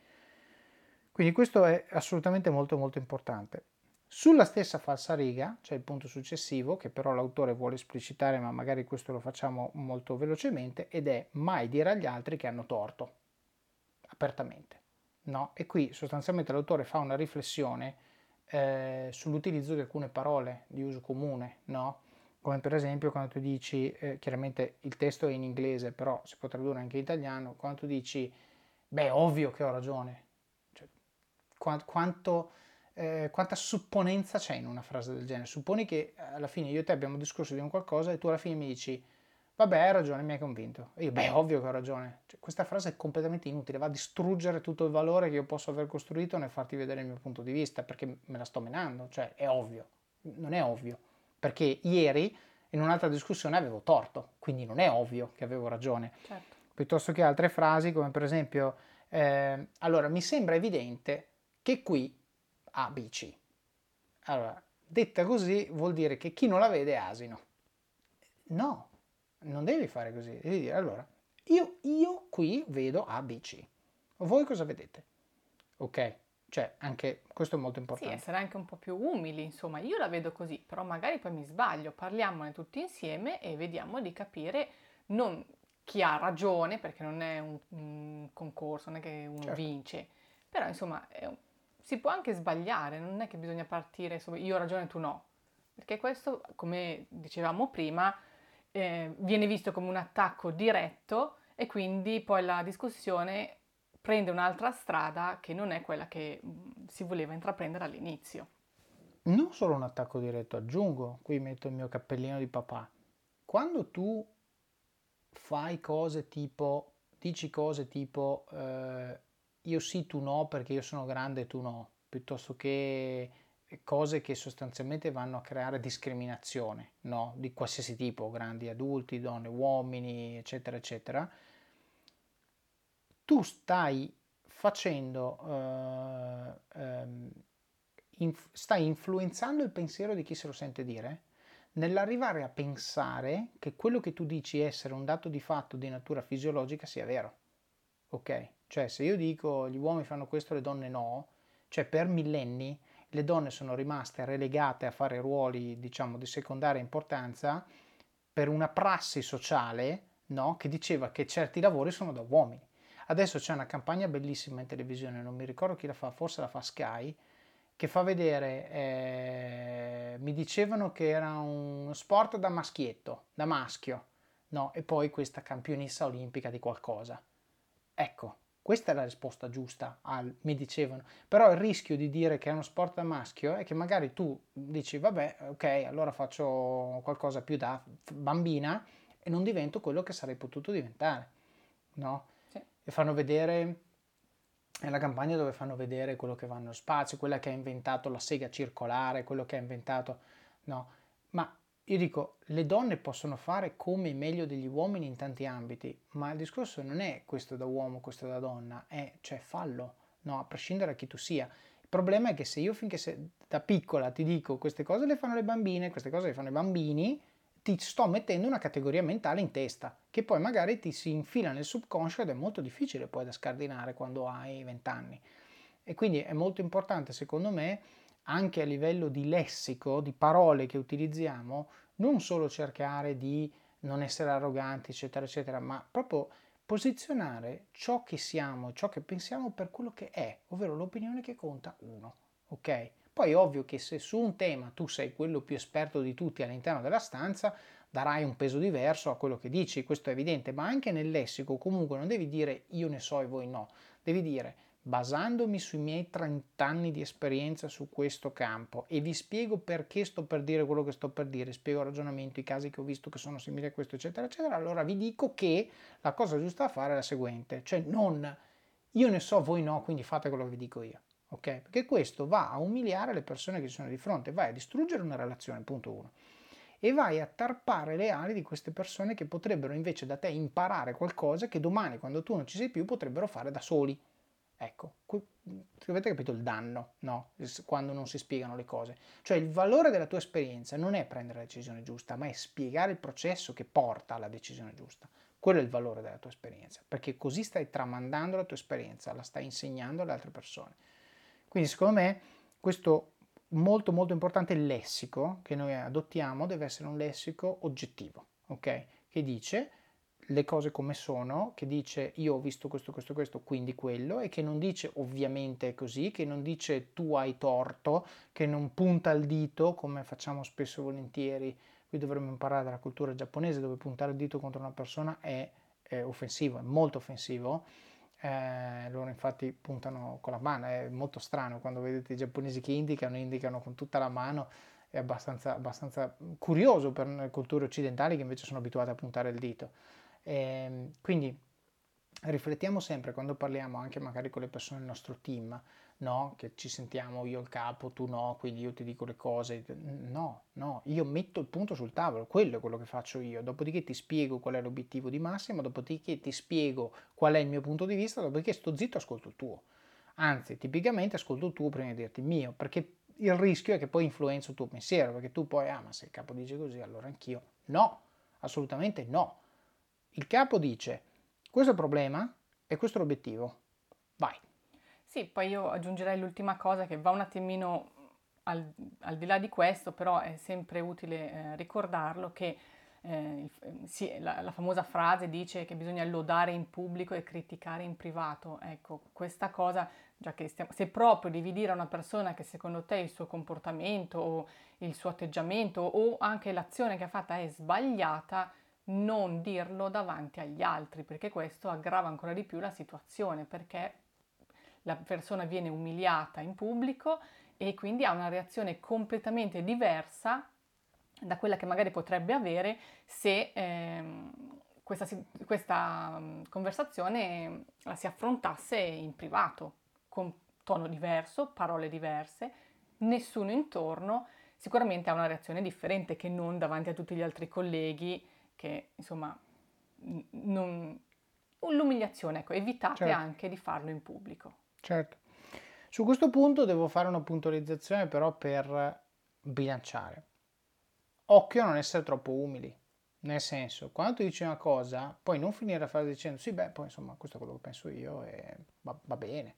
Quindi questo è assolutamente molto molto importante. Sulla stessa falsariga c'è il punto successivo che però l'autore vuole esplicitare, ma magari questo lo facciamo molto velocemente, ed è mai dire agli altri che hanno torto apertamente. No? E qui sostanzialmente l'autore fa una riflessione eh, sull'utilizzo di alcune parole di uso comune, no? come per esempio quando tu dici, eh, chiaramente il testo è in inglese, però si può tradurre anche in italiano, quando tu dici, beh, ovvio che ho ragione, cioè, quanto, eh, quanta supponenza c'è in una frase del genere? Supponi che alla fine io e te abbiamo discorso di un qualcosa e tu alla fine mi dici, Vabbè, hai ragione, mi hai convinto. E io, beh, ovvio che ho ragione. Cioè, questa frase è completamente inutile, va a distruggere tutto il valore che io posso aver costruito nel farti vedere il mio punto di vista, perché me la sto menando, cioè è ovvio. Non è ovvio, perché ieri in un'altra discussione avevo torto, quindi non è ovvio che avevo ragione. Certo. Piuttosto che altre frasi come per esempio, eh, allora mi sembra evidente che qui A, B, C. Allora, detta così vuol dire che chi non la vede è asino. No, non devi fare così, devi dire allora, io, io qui vedo A, B, C. Voi cosa vedete? Ok? Cioè, anche questo è molto importante. Sì, essere anche un po' più umili, insomma, io la vedo così, però magari poi mi sbaglio, parliamone tutti insieme e vediamo di capire non chi ha ragione, perché non è un, un concorso, non è che uno certo. vince, però insomma un, si può anche sbagliare, non è che bisogna partire, insomma, io ho ragione, tu no, perché questo, come dicevamo prima, eh, viene visto come un attacco diretto e quindi poi la discussione prende un'altra strada che non è quella che mm, si voleva intraprendere all'inizio. Non solo un attacco diretto, aggiungo, qui metto il mio cappellino di papà. Quando tu fai cose tipo, dici cose tipo eh, io sì, tu no perché io sono grande e tu no, piuttosto che cose che sostanzialmente vanno a creare discriminazione no? di qualsiasi tipo, grandi adulti, donne, uomini, eccetera, eccetera, tu stai facendo, uh, um, inf- stai influenzando il pensiero di chi se lo sente dire nell'arrivare a pensare che quello che tu dici essere un dato di fatto di natura fisiologica sia vero. Ok? Cioè se io dico gli uomini fanno questo, le donne no, cioè per millenni le donne sono rimaste relegate a fare ruoli, diciamo, di secondaria importanza per una prassi sociale no? che diceva che certi lavori sono da uomini. Adesso c'è una campagna bellissima in televisione, non mi ricordo chi la fa, forse la fa Sky, che fa vedere, eh, mi dicevano che era un sport da maschietto, da maschio, no? E poi questa campionessa olimpica di qualcosa. Ecco, questa è la risposta giusta al mi dicevano. Però il rischio di dire che è uno sport da maschio è che magari tu dici vabbè, ok, allora faccio qualcosa più da bambina e non divento quello che sarei potuto diventare. no? Sì. E fanno vedere, è la campagna dove fanno vedere quello che va nello spazio, quella che ha inventato la sega circolare, quello che ha inventato, no? Io dico, le donne possono fare come meglio degli uomini in tanti ambiti, ma il discorso non è questo da uomo, questo da donna, è cioè fallo, no? A prescindere da chi tu sia. Il problema è che se io finché se, da piccola ti dico queste cose le fanno le bambine, queste cose le fanno i bambini, ti sto mettendo una categoria mentale in testa, che poi magari ti si infila nel subconscio ed è molto difficile poi da scardinare quando hai 20 anni. E quindi è molto importante, secondo me, anche a livello di lessico, di parole che utilizziamo, non solo cercare di non essere arroganti, eccetera, eccetera, ma proprio posizionare ciò che siamo, ciò che pensiamo per quello che è, ovvero l'opinione che conta uno. Ok? Poi è ovvio che se su un tema tu sei quello più esperto di tutti all'interno della stanza, darai un peso diverso a quello che dici, questo è evidente, ma anche nel lessico comunque non devi dire io ne so e voi no, devi dire basandomi sui miei 30 anni di esperienza su questo campo e vi spiego perché sto per dire quello che sto per dire, spiego il ragionamento, i casi che ho visto che sono simili a questo, eccetera, eccetera, allora vi dico che la cosa giusta da fare è la seguente, cioè non io ne so, voi no, quindi fate quello che vi dico io ok? Perché questo va a umiliare le persone che ci sono di fronte, vai a distruggere una relazione, punto uno, e vai a tarpare le ali di queste persone che potrebbero invece da te imparare qualcosa che domani, quando tu non ci sei più, potrebbero fare da soli. Ecco, avete capito il danno, no? Quando non si spiegano le cose. Cioè il valore della tua esperienza non è prendere la decisione giusta, ma è spiegare il processo che porta alla decisione giusta. Quello è il valore della tua esperienza, perché così stai tramandando la tua esperienza, la stai insegnando alle altre persone. Quindi secondo me questo molto molto importante lessico che noi adottiamo deve essere un lessico oggettivo, ok? Che dice le cose come sono, che dice io ho visto questo, questo, questo, quindi quello, e che non dice ovviamente è così, che non dice tu hai torto, che non punta il dito come facciamo spesso e volentieri. Qui dovremmo imparare dalla cultura giapponese dove puntare il dito contro una persona è, è offensivo, è molto offensivo eh, loro infatti puntano con la mano, è molto strano quando vedete i giapponesi che indicano, indicano con tutta la mano, è abbastanza, abbastanza curioso per culture occidentali che invece sono abituate a puntare il dito. Eh, quindi riflettiamo sempre quando parliamo anche magari con le persone del nostro team, no? Che ci sentiamo io il capo, tu no, quindi io ti dico le cose. No, no, io metto il punto sul tavolo, quello è quello che faccio io. Dopodiché ti spiego qual è l'obiettivo di Massimo, dopodiché ti spiego qual è il mio punto di vista, dopodiché sto zitto e ascolto il tuo. Anzi, tipicamente ascolto il tuo prima di dirti mio, perché il rischio è che poi influenza il tuo pensiero, perché tu poi, ah, ma se il capo dice così, allora anch'io. No, assolutamente no. Il capo dice, questo è il problema e questo è l'obiettivo. Vai. Sì, poi io aggiungerei l'ultima cosa che va un attimino al, al di là di questo, però è sempre utile eh, ricordarlo che eh, sì, la, la, famosa frase dice che bisogna lodare in pubblico e criticare in privato. Ecco, questa cosa, già che stiamo, se proprio devi dire a una persona che secondo te il suo comportamento o il suo atteggiamento o anche l'azione che ha fatta è sbagliata, non dirlo davanti agli altri, perché questo aggrava ancora di più la situazione, perché la persona viene umiliata in pubblico e quindi ha una reazione completamente diversa da quella che magari potrebbe avere se ehm, questa, questa mm, conversazione la si affrontasse in privato, con tono diverso, parole diverse, nessuno intorno, sicuramente ha una reazione differente che non davanti a tutti gli altri colleghi che insomma non... l'umiliazione, ecco, evitate certo. anche di farlo in pubblico. Certo. Su questo punto devo fare una puntualizzazione però per bilanciare. Occhio a non essere troppo umili. Nel senso, quando tu dici una cosa, poi non finire la frase dicendo sì, beh, poi insomma, questo è quello che penso io e va, va bene.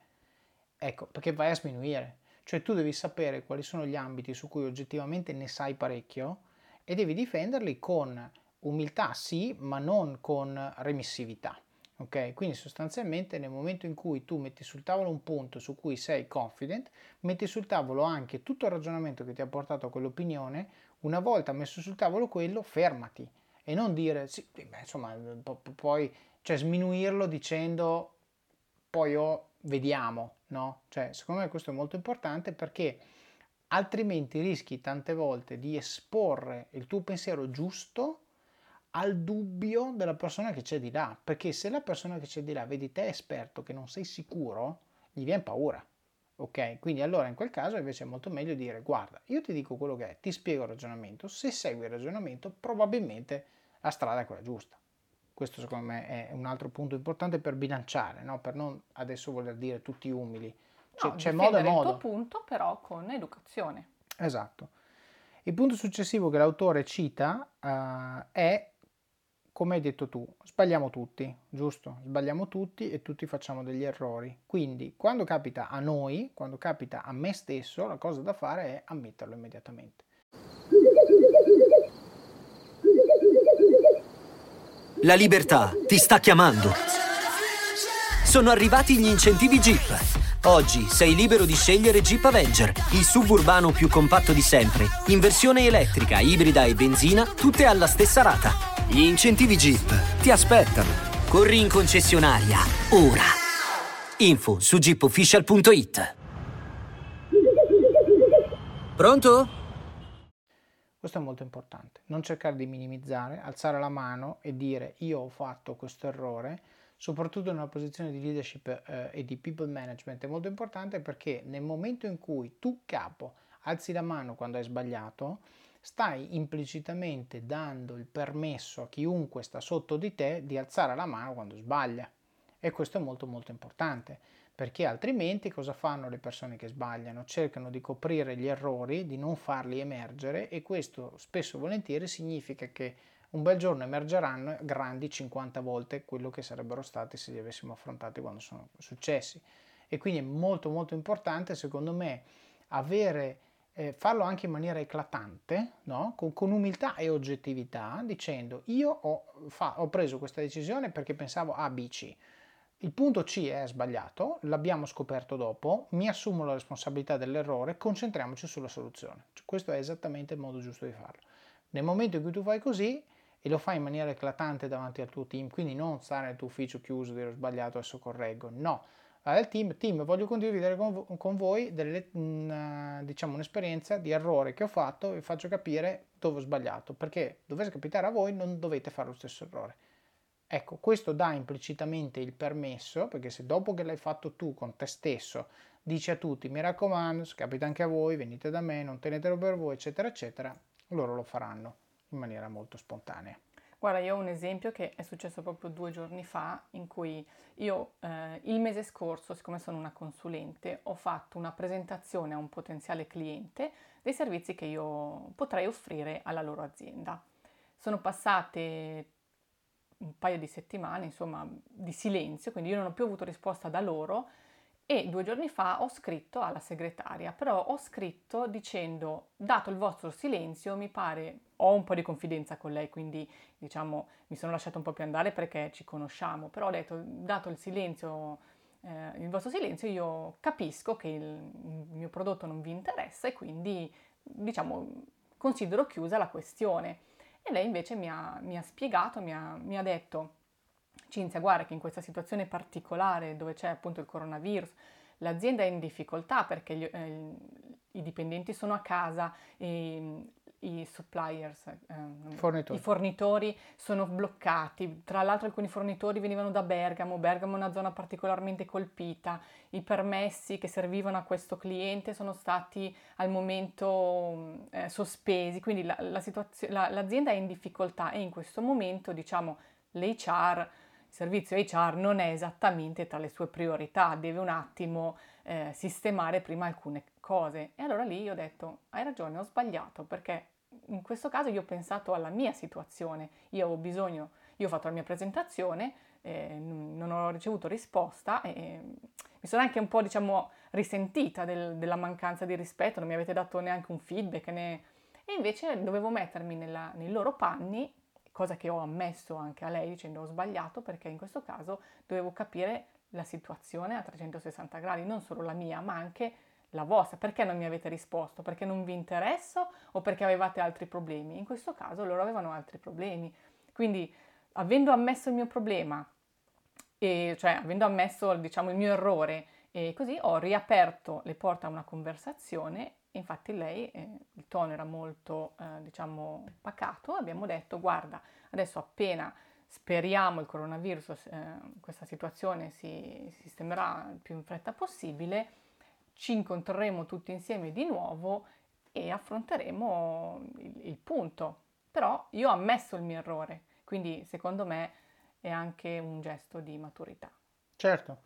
Ecco, perché vai a sminuire. Cioè tu devi sapere quali sono gli ambiti su cui oggettivamente ne sai parecchio e devi difenderli con umiltà, sì, ma non con remissività. Ok, quindi sostanzialmente nel momento in cui tu metti sul tavolo un punto su cui sei confident, metti sul tavolo anche tutto il ragionamento che ti ha portato a quell'opinione, una volta messo sul tavolo quello, fermati e non dire, sì, beh, insomma, poi, cioè sminuirlo dicendo poi oh, vediamo, no? Cioè, secondo me questo è molto importante perché altrimenti rischi tante volte di esporre il tuo pensiero giusto al dubbio della persona che c'è di là, perché se la persona che c'è di là vedi te esperto che non sei sicuro, gli viene paura. Ok? Quindi allora in quel caso invece è molto meglio dire guarda, io ti dico quello che è, ti spiego il ragionamento, se segui il ragionamento probabilmente la strada è quella giusta. Questo secondo me è un altro punto importante per bilanciare, no? per non adesso voler dire tutti umili. C'è, no, c'è modo e modo. il tuo punto però con educazione. Esatto. Il punto successivo che l'autore cita uh, è come hai detto tu, sbagliamo tutti, giusto? Sbagliamo tutti e tutti facciamo degli errori. Quindi quando capita a noi, quando capita a me stesso, la cosa da fare è ammetterlo immediatamente. La libertà ti sta chiamando. Sono arrivati gli incentivi Jeep. Oggi sei libero di scegliere Jeep Avenger, il suburbano più compatto di sempre, in versione elettrica, ibrida e benzina, tutte alla stessa rata. Gli incentivi Jeep ti aspettano. Corri in concessionaria, ora. Info su jeepofficial.it Pronto? Questo è molto importante. Non cercare di minimizzare, alzare la mano e dire io ho fatto questo errore, soprattutto in una posizione di leadership eh, e di people management è molto importante perché nel momento in cui tu capo alzi la mano quando hai sbagliato, stai implicitamente dando il permesso a chiunque sta sotto di te di alzare la mano quando sbaglia. E questo è molto molto importante, perché altrimenti cosa fanno le persone che sbagliano? Cercano di coprire gli errori, di non farli emergere e questo spesso e volentieri significa che un bel giorno emergeranno grandi 50 volte quello che sarebbero stati se li avessimo affrontati quando sono successi. E quindi è molto molto importante secondo me avere eh, farlo anche in maniera eclatante, no? con, con, umiltà e oggettività, dicendo io ho, fa, ho preso questa decisione perché pensavo A, B, C. Il punto C è sbagliato, l'abbiamo scoperto dopo, mi assumo la responsabilità dell'errore, concentriamoci sulla soluzione. Cioè, questo è esattamente il modo giusto di farlo. Nel momento in cui tu fai così e lo fai in maniera eclatante davanti al tuo team, quindi non stare nel tuo ufficio chiuso, dire ho sbagliato, adesso correggo, no, al team, team voglio condividere con, voi delle, una, diciamo, un'esperienza di errore che ho fatto e faccio capire dove ho sbagliato, perché dovesse capitare a voi non dovete fare lo stesso errore. Ecco, questo dà implicitamente il permesso, perché se dopo che l'hai fatto tu con te stesso dici a tutti mi raccomando, se capita anche a voi, venite da me, non tenetelo per voi, eccetera, eccetera, loro lo faranno in maniera molto spontanea. Guarda, io ho un esempio che è successo proprio due giorni fa, in cui io eh, il mese scorso, siccome sono una consulente, ho fatto una presentazione a un potenziale cliente dei servizi che io potrei offrire alla loro azienda. Sono passate un paio di settimane, insomma, di silenzio, quindi io non ho più avuto risposta da loro e due giorni fa ho scritto alla segretaria, però ho scritto dicendo, dato il vostro silenzio, mi pare, ho un po' di confidenza con lei, quindi diciamo mi sono lasciata un po' più andare perché ci conosciamo, però ho detto, dato il silenzio, eh, il vostro silenzio, io capisco che il, mio prodotto non vi interessa e quindi diciamo considero chiusa la questione. E lei invece mi ha, mi ha spiegato, mi ha, mi ha detto, Cinzia, guarda che in questa situazione particolare dove c'è appunto il coronavirus, l'azienda è in difficoltà perché gli, eh, i dipendenti sono a casa e i suppliers, eh, fornitori. i fornitori sono bloccati. Tra l'altro alcuni fornitori venivano da Bergamo, Bergamo è una zona particolarmente colpita, i permessi che servivano a questo cliente sono stati al momento eh, sospesi, quindi la, la situazio- la, l'azienda è in difficoltà e in questo momento diciamo l'HR servizio HR non è esattamente tra le sue priorità, deve un attimo eh, sistemare prima alcune cose. E allora lì io ho detto, hai ragione, ho sbagliato, perché in questo caso io ho pensato alla mia situazione, io avevo bisogno, io ho fatto la mia presentazione, eh, non ho ricevuto risposta e mi sono anche un po' diciamo risentita del, della mancanza di rispetto, non mi avete dato neanche un feedback né... e invece dovevo mettermi nella, nei loro panni cosa che ho ammesso anche a lei dicendo ho sbagliato perché in questo caso dovevo capire la situazione a 360 gradi, non solo la mia, ma anche la vostra. Perché non mi avete risposto? Perché non vi interesso o perché avevate altri problemi? In questo caso loro avevano altri problemi. Quindi, avendo ammesso il mio problema, e, cioè avendo ammesso diciamo, il mio errore E così ho riaperto le porte a una conversazione, infatti lei, eh, il tono era molto, eh, diciamo, pacato, abbiamo detto guarda, adesso appena speriamo il coronavirus, eh, questa situazione si sistemerà il più in fretta possibile, ci incontreremo tutti insieme di nuovo e affronteremo il, il punto. Però io ho ammesso il mio errore, quindi secondo me è anche un gesto di maturità. Certo,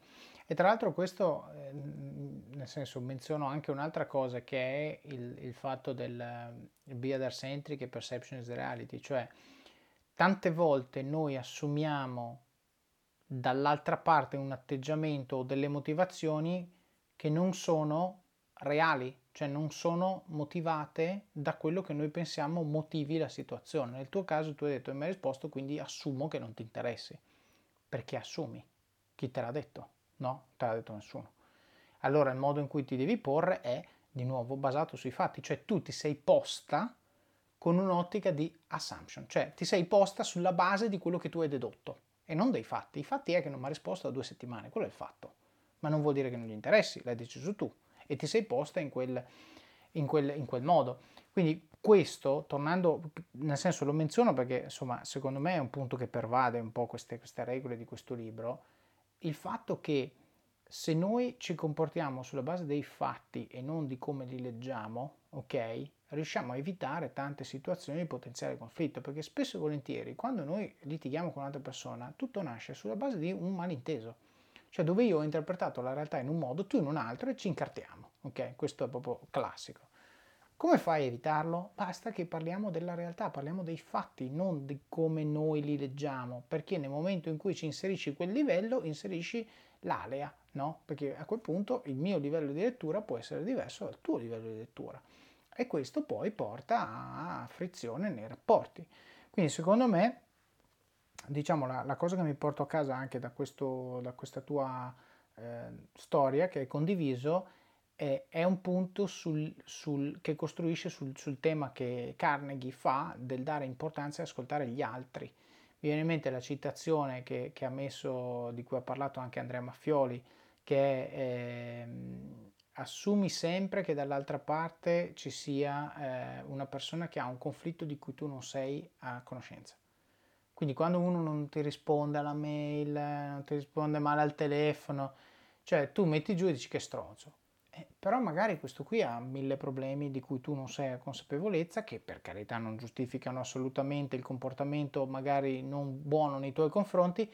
e tra l'altro questo, eh, nel senso, menziono anche un'altra cosa che è il, il fatto del uh, be other centric e perception is reality, cioè tante volte noi assumiamo dall'altra parte un atteggiamento o delle motivazioni che non sono reali, cioè non sono motivate da quello che noi pensiamo motivi la situazione. Nel tuo caso tu hai detto e mi hai risposto quindi assumo che non ti interessi. Perché assumi? Chi te l'ha detto? No, te l'ha detto nessuno. Allora il modo in cui ti devi porre è di nuovo basato sui fatti, cioè tu ti sei posta con un'ottica di assumption, cioè ti sei posta sulla base di quello che tu hai dedotto e non dei fatti. I fatti è che non mi ha risposto da due settimane, quello è il fatto, ma non vuol dire che non gli interessi, l'hai deciso tu e ti sei posta in quel, in quel, in quel modo. Quindi questo, tornando, nel senso lo menziono perché insomma secondo me è un punto che pervade un po' queste, queste regole di questo libro, il fatto che se noi ci comportiamo sulla base dei fatti e non di come li leggiamo, ok? Riusciamo a evitare tante situazioni di potenziale conflitto, perché spesso e volentieri quando noi litighiamo con un'altra persona, tutto nasce sulla base di un malinteso cioè dove io ho interpretato la realtà in un modo, tu in un altro e ci incartiamo, ok? Questo è proprio classico. Come fai a evitarlo? Basta che parliamo della realtà, parliamo dei fatti, non di come noi li leggiamo, perché nel momento in cui ci inserisci quel livello, inserisci l'alea, no? Perché a quel punto il mio livello di lettura può essere diverso dal tuo livello di lettura e questo poi porta a frizione nei rapporti. Quindi secondo me diciamo la, la, cosa che mi porto a casa anche da, questo, da questa tua eh, storia che hai condiviso è, è un punto sul, sul, che costruisce sul, sul, tema che Carnegie fa del dare importanza e ascoltare gli altri. Mi viene in mente la citazione che, che ha messo, di cui ha parlato anche Andrea Maffioli, che è eh, assumi sempre che dall'altra parte ci sia eh, una persona che ha un conflitto di cui tu non sei a conoscenza. Quindi quando uno non ti risponde alla mail, non ti risponde male al telefono, cioè tu metti giù e dici che stronzo. Eh, però magari questo qui ha mille problemi di cui tu non sei a consapevolezza, che per carità non giustificano assolutamente il comportamento magari non buono nei tuoi confronti,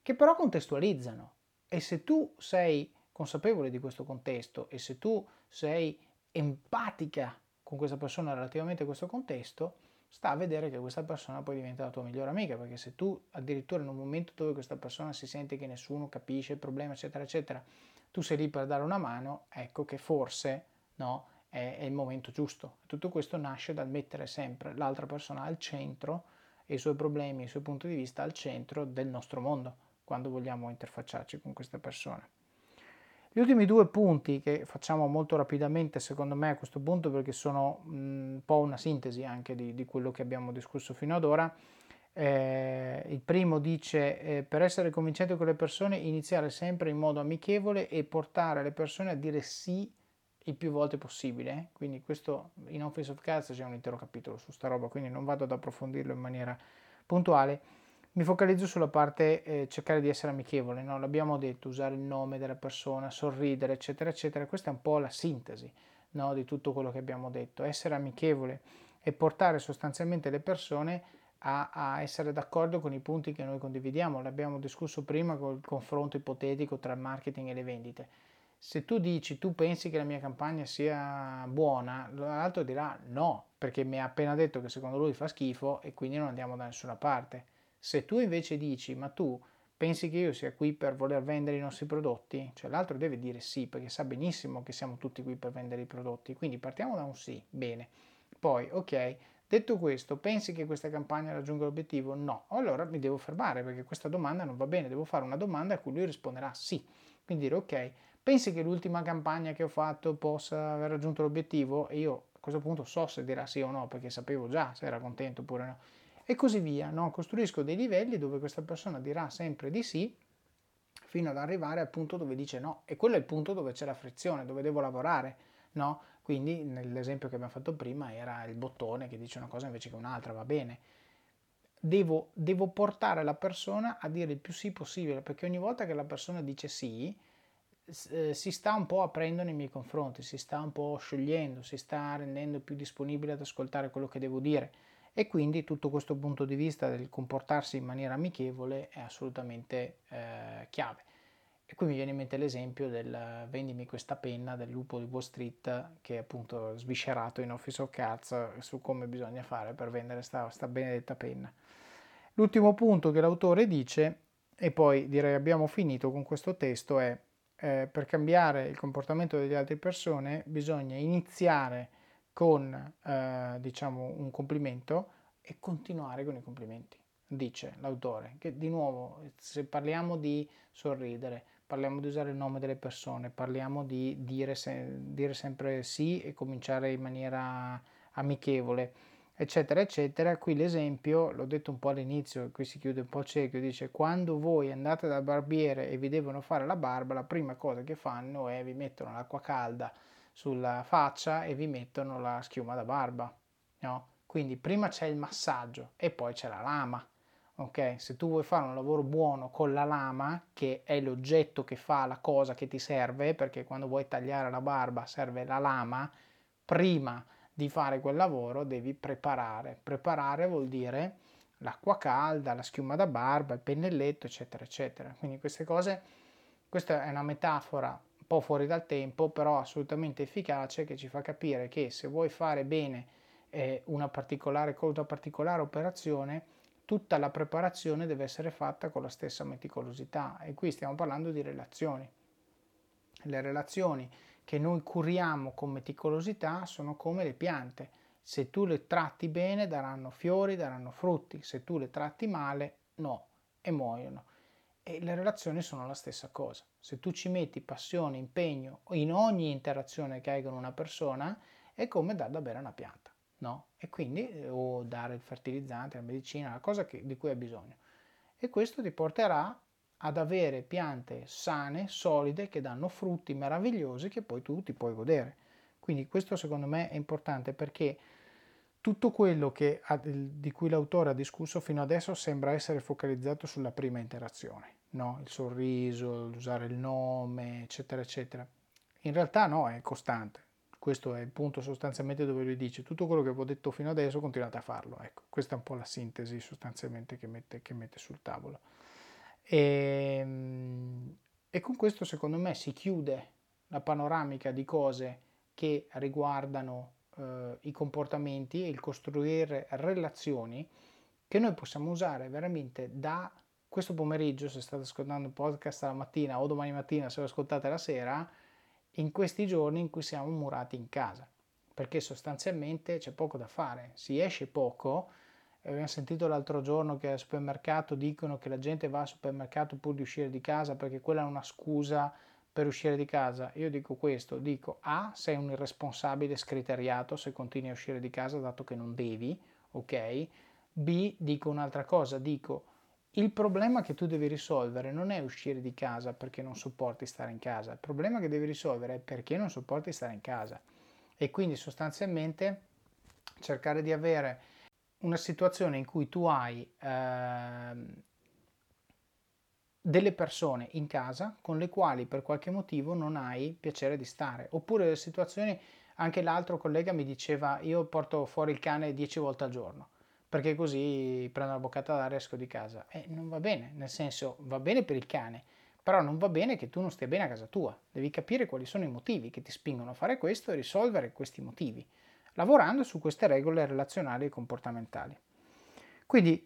che però contestualizzano. E se tu sei consapevole di questo contesto e se tu sei empatica con questa persona relativamente a questo contesto, sta a vedere che questa persona poi diventa la tua migliore amica, perché se tu addirittura in un momento dove questa persona si sente che nessuno capisce il problema, eccetera, eccetera, tu sei lì per dare una mano, ecco che forse no, è, è il momento giusto. Tutto questo nasce dal mettere sempre l'altra persona al centro e i suoi problemi, i suoi punti di vista al centro del nostro mondo, quando vogliamo interfacciarci con questa persona. Gli ultimi due punti che facciamo molto rapidamente secondo me a questo punto perché sono un po' una sintesi anche di, di quello che abbiamo discusso fino ad ora. Eh, il primo dice eh, per essere convincente con le persone iniziare sempre in modo amichevole e portare le persone a dire sì il più volte possibile. Quindi questo in Office of Cards c'è un intero capitolo su sta roba, quindi non vado ad approfondirlo in maniera puntuale mi focalizzo sulla parte eh, cercare di essere amichevole, no? l'abbiamo detto, usare il nome della persona, sorridere, eccetera, eccetera. Questa è un po' la sintesi no? di tutto quello che abbiamo detto. Essere amichevole e portare sostanzialmente le persone a, a, essere d'accordo con i punti che noi condividiamo. L'abbiamo discusso prima con il confronto ipotetico tra il marketing e le vendite. Se tu dici, tu pensi che la mia campagna sia buona, l'altro dirà no, perché mi ha appena detto che secondo lui fa schifo e quindi non andiamo da nessuna parte se tu invece dici, ma tu pensi che io sia qui per voler vendere i nostri prodotti? Cioè l'altro deve dire sì, perché sa benissimo che siamo tutti qui per vendere i prodotti. Quindi partiamo da un sì, bene. Poi, ok, detto questo, pensi che questa campagna raggiunga l'obiettivo? No. Allora mi devo fermare perché questa domanda non va bene, devo fare una domanda a cui lui risponderà sì. Quindi dire, ok, pensi che l'ultima campagna che ho fatto possa aver raggiunto l'obiettivo? E io a questo punto so se dirà sì o no, perché sapevo già se era contento oppure no e così via. No? Costruisco dei livelli dove questa persona dirà sempre di sì fino ad arrivare al punto dove dice no. E quello è il punto dove c'è la frizione, dove devo lavorare, no? Quindi nell'esempio che abbiamo fatto prima era il bottone che dice una cosa invece che un'altra, va bene. Devo, devo portare la persona a dire il più sì possibile, perché ogni volta che la persona dice sì, eh, si sta un po' aprendo nei miei confronti, si sta un po' sciogliendo, si sta rendendo più disponibile ad ascoltare quello che devo dire e quindi tutto questo punto di vista del comportarsi in maniera amichevole è assolutamente eh, chiave. E qui mi viene in mente l'esempio del vendimi questa penna del lupo di Wall Street che è appunto sviscerato in Office of Cards su come bisogna fare per vendere questa benedetta penna. L'ultimo punto che l'autore dice, e poi direi abbiamo finito con questo testo, è eh, per cambiare il comportamento delle altre persone bisogna iniziare con eh, diciamo un complimento e continuare con i complimenti, dice l'autore, che di nuovo se parliamo di sorridere, parliamo di usare il nome delle persone, parliamo di dire, se, dire sempre sì e cominciare in maniera amichevole, eccetera, eccetera. Qui l'esempio, l'ho detto un po' all'inizio, qui si chiude un po' cerchio, dice quando voi andate dal barbiere e vi devono fare la barba, la prima cosa che fanno è vi mettono l'acqua calda sulla faccia e vi mettono la schiuma da barba, no? Quindi prima c'è il massaggio e poi c'è la lama, ok? Se tu vuoi fare un lavoro buono con la lama, che è l'oggetto che fa la cosa che ti serve, perché quando vuoi tagliare la barba serve la lama, prima di fare quel lavoro devi preparare. Preparare vuol dire l'acqua calda, la schiuma da barba, il pennelletto, eccetera, eccetera. Quindi queste cose, questa è una metafora un po' fuori dal tempo, però assolutamente efficace che ci fa capire che se vuoi fare bene eh, una particolare cosa, particolare operazione, tutta la preparazione deve essere fatta con la stessa meticolosità e qui stiamo parlando di relazioni. Le relazioni che noi curiamo con meticolosità sono come le piante. Se tu le tratti bene daranno fiori, daranno frutti, se tu le tratti male no e muoiono. E le relazioni sono la stessa cosa. Se tu ci metti passione, impegno in ogni interazione che hai con una persona, è come dar da bere a una pianta, no? E quindi eh, o dare il fertilizzante, la medicina, la cosa che, di cui hai bisogno. E questo ti porterà ad avere piante sane, solide, che danno frutti meravigliosi che poi tu ti puoi godere. Quindi questo secondo me è importante perché tutto quello che, di cui l'autore ha discusso fino adesso sembra essere focalizzato sulla prima interazione, no? il sorriso, l'usare il nome, eccetera, eccetera. In realtà no, è costante. Questo è il punto sostanzialmente dove lui dice tutto quello che vi ho detto fino adesso continuate a farlo. Ecco, questa è un po' la sintesi sostanzialmente che mette, che mette sul tavolo. E, ehm, e con questo secondo me si chiude la panoramica di cose che riguardano eh, i comportamenti e il costruire relazioni che noi possiamo usare veramente da questo pomeriggio, se state ascoltando il podcast la mattina o domani mattina se lo ascoltate la sera, in questi giorni in cui siamo murati in casa, perché sostanzialmente c'è poco da fare, si esce poco abbiamo sentito l'altro giorno che al supermercato dicono che la gente va al supermercato pur di uscire di casa perché quella è una scusa per uscire di casa. Io dico questo, dico A, sei un irresponsabile scriteriato se continui a uscire di casa dato che non devi, ok? B, dico un'altra cosa, dico il problema che tu devi risolvere non è uscire di casa perché non sopporti stare in casa, il problema che devi risolvere è perché non sopporti stare in casa. E quindi sostanzialmente cercare di avere una situazione in cui tu hai eh, delle persone in casa con le quali per qualche motivo non hai piacere di stare, oppure situazioni, anche l'altro collega mi diceva io porto fuori il cane dieci volte al giorno perché così prendo una boccata d'aria e esco di casa. E non va bene, nel senso va bene per il cane, però non va bene che tu non stia bene a casa tua. Devi capire quali sono i motivi che ti spingono a fare questo e risolvere questi motivi lavorando su queste regole relazionali e comportamentali. Quindi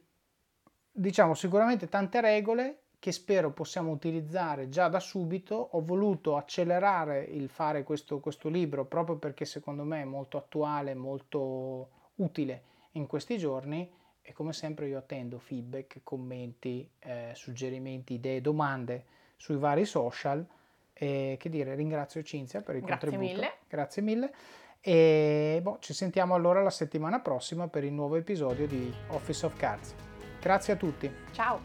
diciamo sicuramente tante regole che spero possiamo utilizzare già da subito. Ho voluto accelerare il fare questo, questo libro proprio perché secondo me è molto attuale, molto utile in questi giorni e come sempre io attendo feedback, commenti, eh, suggerimenti, idee, domande sui vari social. E che dire, ringrazio Cinzia per il Grazie contributo. Mille. Grazie mille. E boh, ci sentiamo allora la settimana prossima per il nuovo episodio di Office of Cards. Grazie a tutti. Ciao.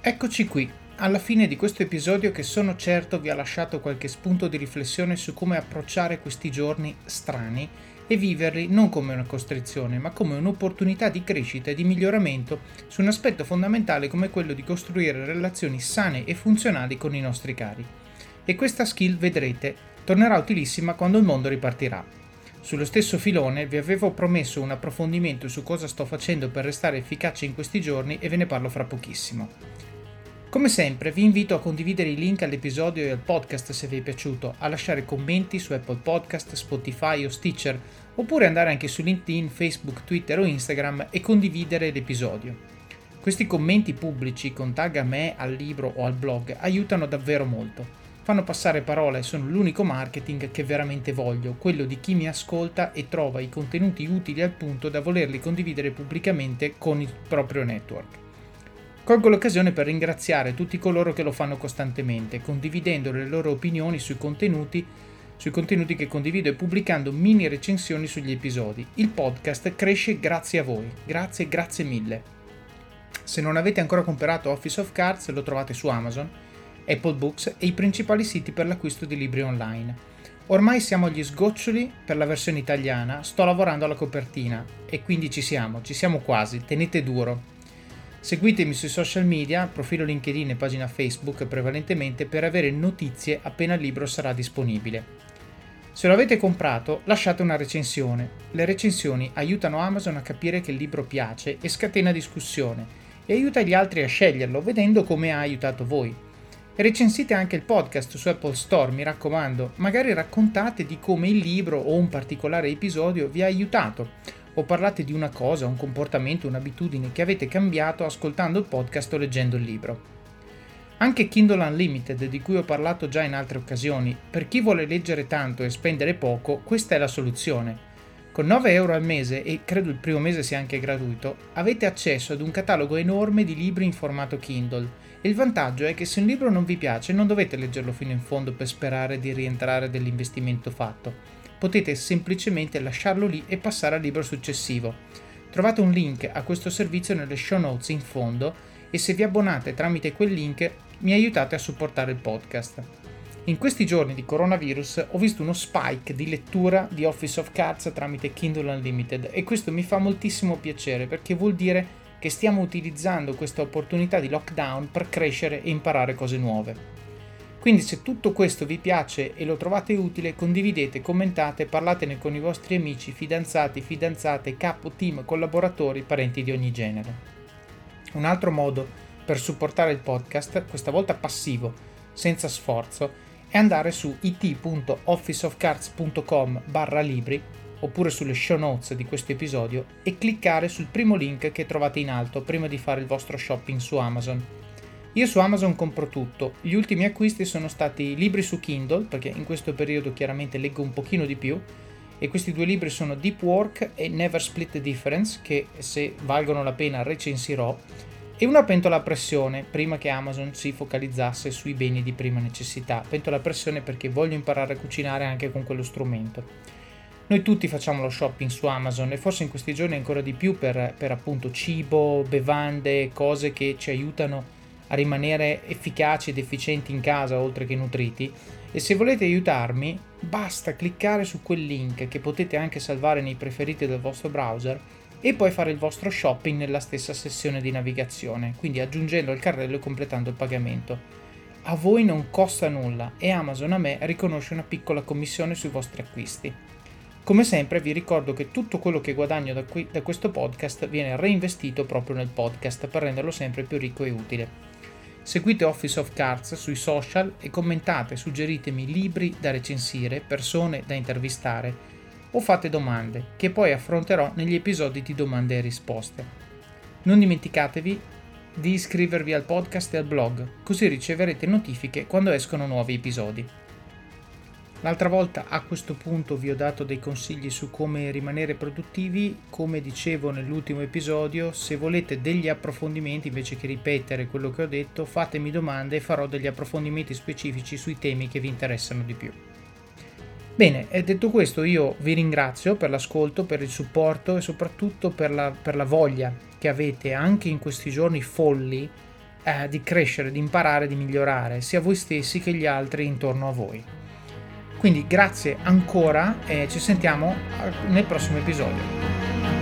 Eccoci qui. alla fine di questo episodio che sono certo vi ha lasciato qualche spunto di riflessione su come approcciare questi giorni strani e viverli non come una costrizione, ma come un'opportunità di crescita e di miglioramento su un aspetto fondamentale come quello di costruire relazioni sane e funzionali con i nostri cari. E questa skill, vedrete, tornerà utilissima quando il mondo ripartirà. Sullo stesso filone vi avevo promesso un approfondimento su cosa sto facendo per restare efficace in questi giorni e ve ne parlo fra pochissimo. Come sempre vi invito a condividere i link all'episodio e al podcast se vi è piaciuto, a lasciare commenti su Apple Podcast, Spotify o Stitcher, oppure andare anche su LinkedIn, Facebook, Twitter o Instagram e condividere l'episodio. Questi commenti pubblici con tag a me, al libro o al blog aiutano davvero molto. Fanno passare parole e sono l'unico marketing che veramente voglio, quello di chi mi ascolta e trova i contenuti utili al punto da volerli condividere pubblicamente con il proprio network. Colgo l'occasione per ringraziare tutti coloro che lo fanno costantemente, condividendo le loro opinioni sui contenuti, sui contenuti che condivido e pubblicando mini recensioni sugli episodi. Il podcast cresce grazie a voi. Grazie, grazie mille. Se non avete ancora comprato Office of Cards lo trovate su Amazon, Apple Books e i principali siti per l'acquisto di libri online. Ormai siamo agli sgoccioli per la versione italiana, sto lavorando alla copertina e quindi ci siamo, ci siamo quasi, tenete duro. Seguitemi sui social media, profilo LinkedIn e pagina Facebook prevalentemente per avere notizie appena il libro sarà disponibile. Se lo avete comprato, lasciate una recensione. Le recensioni aiutano Amazon a capire che il libro piace e scatena discussione e aiuta gli altri a sceglierlo vedendo come ha aiutato voi. Recensite anche il podcast su Apple Store, mi raccomando, magari raccontate di come il libro o un particolare episodio vi ha aiutato o parlate di una cosa, un comportamento, un'abitudine che avete cambiato ascoltando il podcast o leggendo il libro. Anche Kindle Unlimited, di cui ho parlato già in altre occasioni, per chi vuole leggere tanto e spendere poco, questa è la soluzione. Con 9 euro al mese, e credo il primo mese sia anche gratuito, avete accesso ad un catalogo enorme di libri in formato Kindle. E il vantaggio è che se un libro non vi piace non dovete leggerlo fino in fondo per sperare di rientrare dell'investimento fatto potete semplicemente lasciarlo lì e passare al libro successivo. Trovate un link a questo servizio nelle show notes in fondo e se vi abbonate tramite quel link mi aiutate a supportare il podcast. In questi giorni di coronavirus ho visto uno spike di lettura di Office of Cards tramite Kindle Unlimited e questo mi fa moltissimo piacere perché vuol dire che stiamo utilizzando questa opportunità di lockdown per crescere e imparare cose nuove. Quindi se tutto questo vi piace e lo trovate utile, condividete, commentate, parlatene con i vostri amici, fidanzati, fidanzate, capo, team, collaboratori, parenti di ogni genere. Un altro modo per supportare il podcast, questa volta passivo, senza sforzo, è andare su it.officeofcards.com barra libri oppure sulle show notes di questo episodio e cliccare sul primo link che trovate in alto prima di fare il vostro shopping su Amazon. Io su Amazon compro tutto, gli ultimi acquisti sono stati libri su Kindle, perché in questo periodo chiaramente leggo un pochino di più, e questi due libri sono Deep Work e Never Split the Difference, che se valgono la pena recensirò, e una pentola a pressione, prima che Amazon si focalizzasse sui beni di prima necessità. Pentola a pressione perché voglio imparare a cucinare anche con quello strumento. Noi tutti facciamo lo shopping su Amazon e forse in questi giorni ancora di più per, per appunto cibo, bevande, cose che ci aiutano a rimanere efficaci ed efficienti in casa oltre che nutriti e se volete aiutarmi basta cliccare su quel link che potete anche salvare nei preferiti del vostro browser e poi fare il vostro shopping nella stessa sessione di navigazione, quindi aggiungendo al carrello e completando il pagamento. A voi non costa nulla e Amazon a me riconosce una piccola commissione sui vostri acquisti. Come sempre vi ricordo che tutto quello che guadagno da, qui, da questo podcast viene reinvestito proprio nel podcast per renderlo sempre più ricco e utile. Seguite Office of Cards sui social e commentate, suggeritemi libri da recensire, persone da intervistare o fate domande che poi affronterò negli episodi di domande e risposte. Non dimenticatevi di iscrivervi al podcast e al blog, così riceverete notifiche quando escono nuovi episodi. L'altra volta a questo punto vi ho dato dei consigli su come rimanere produttivi, come dicevo nell'ultimo episodio, se volete degli approfondimenti invece che ripetere quello che ho detto, fatemi domande e farò degli approfondimenti specifici sui temi che vi interessano di più. Bene, e detto questo io vi ringrazio per l'ascolto, per il supporto e soprattutto per la, per la voglia che avete anche in questi giorni folli eh, di crescere, di imparare, di migliorare, sia voi stessi che gli altri intorno a voi. Quindi grazie ancora e ci sentiamo nel prossimo episodio.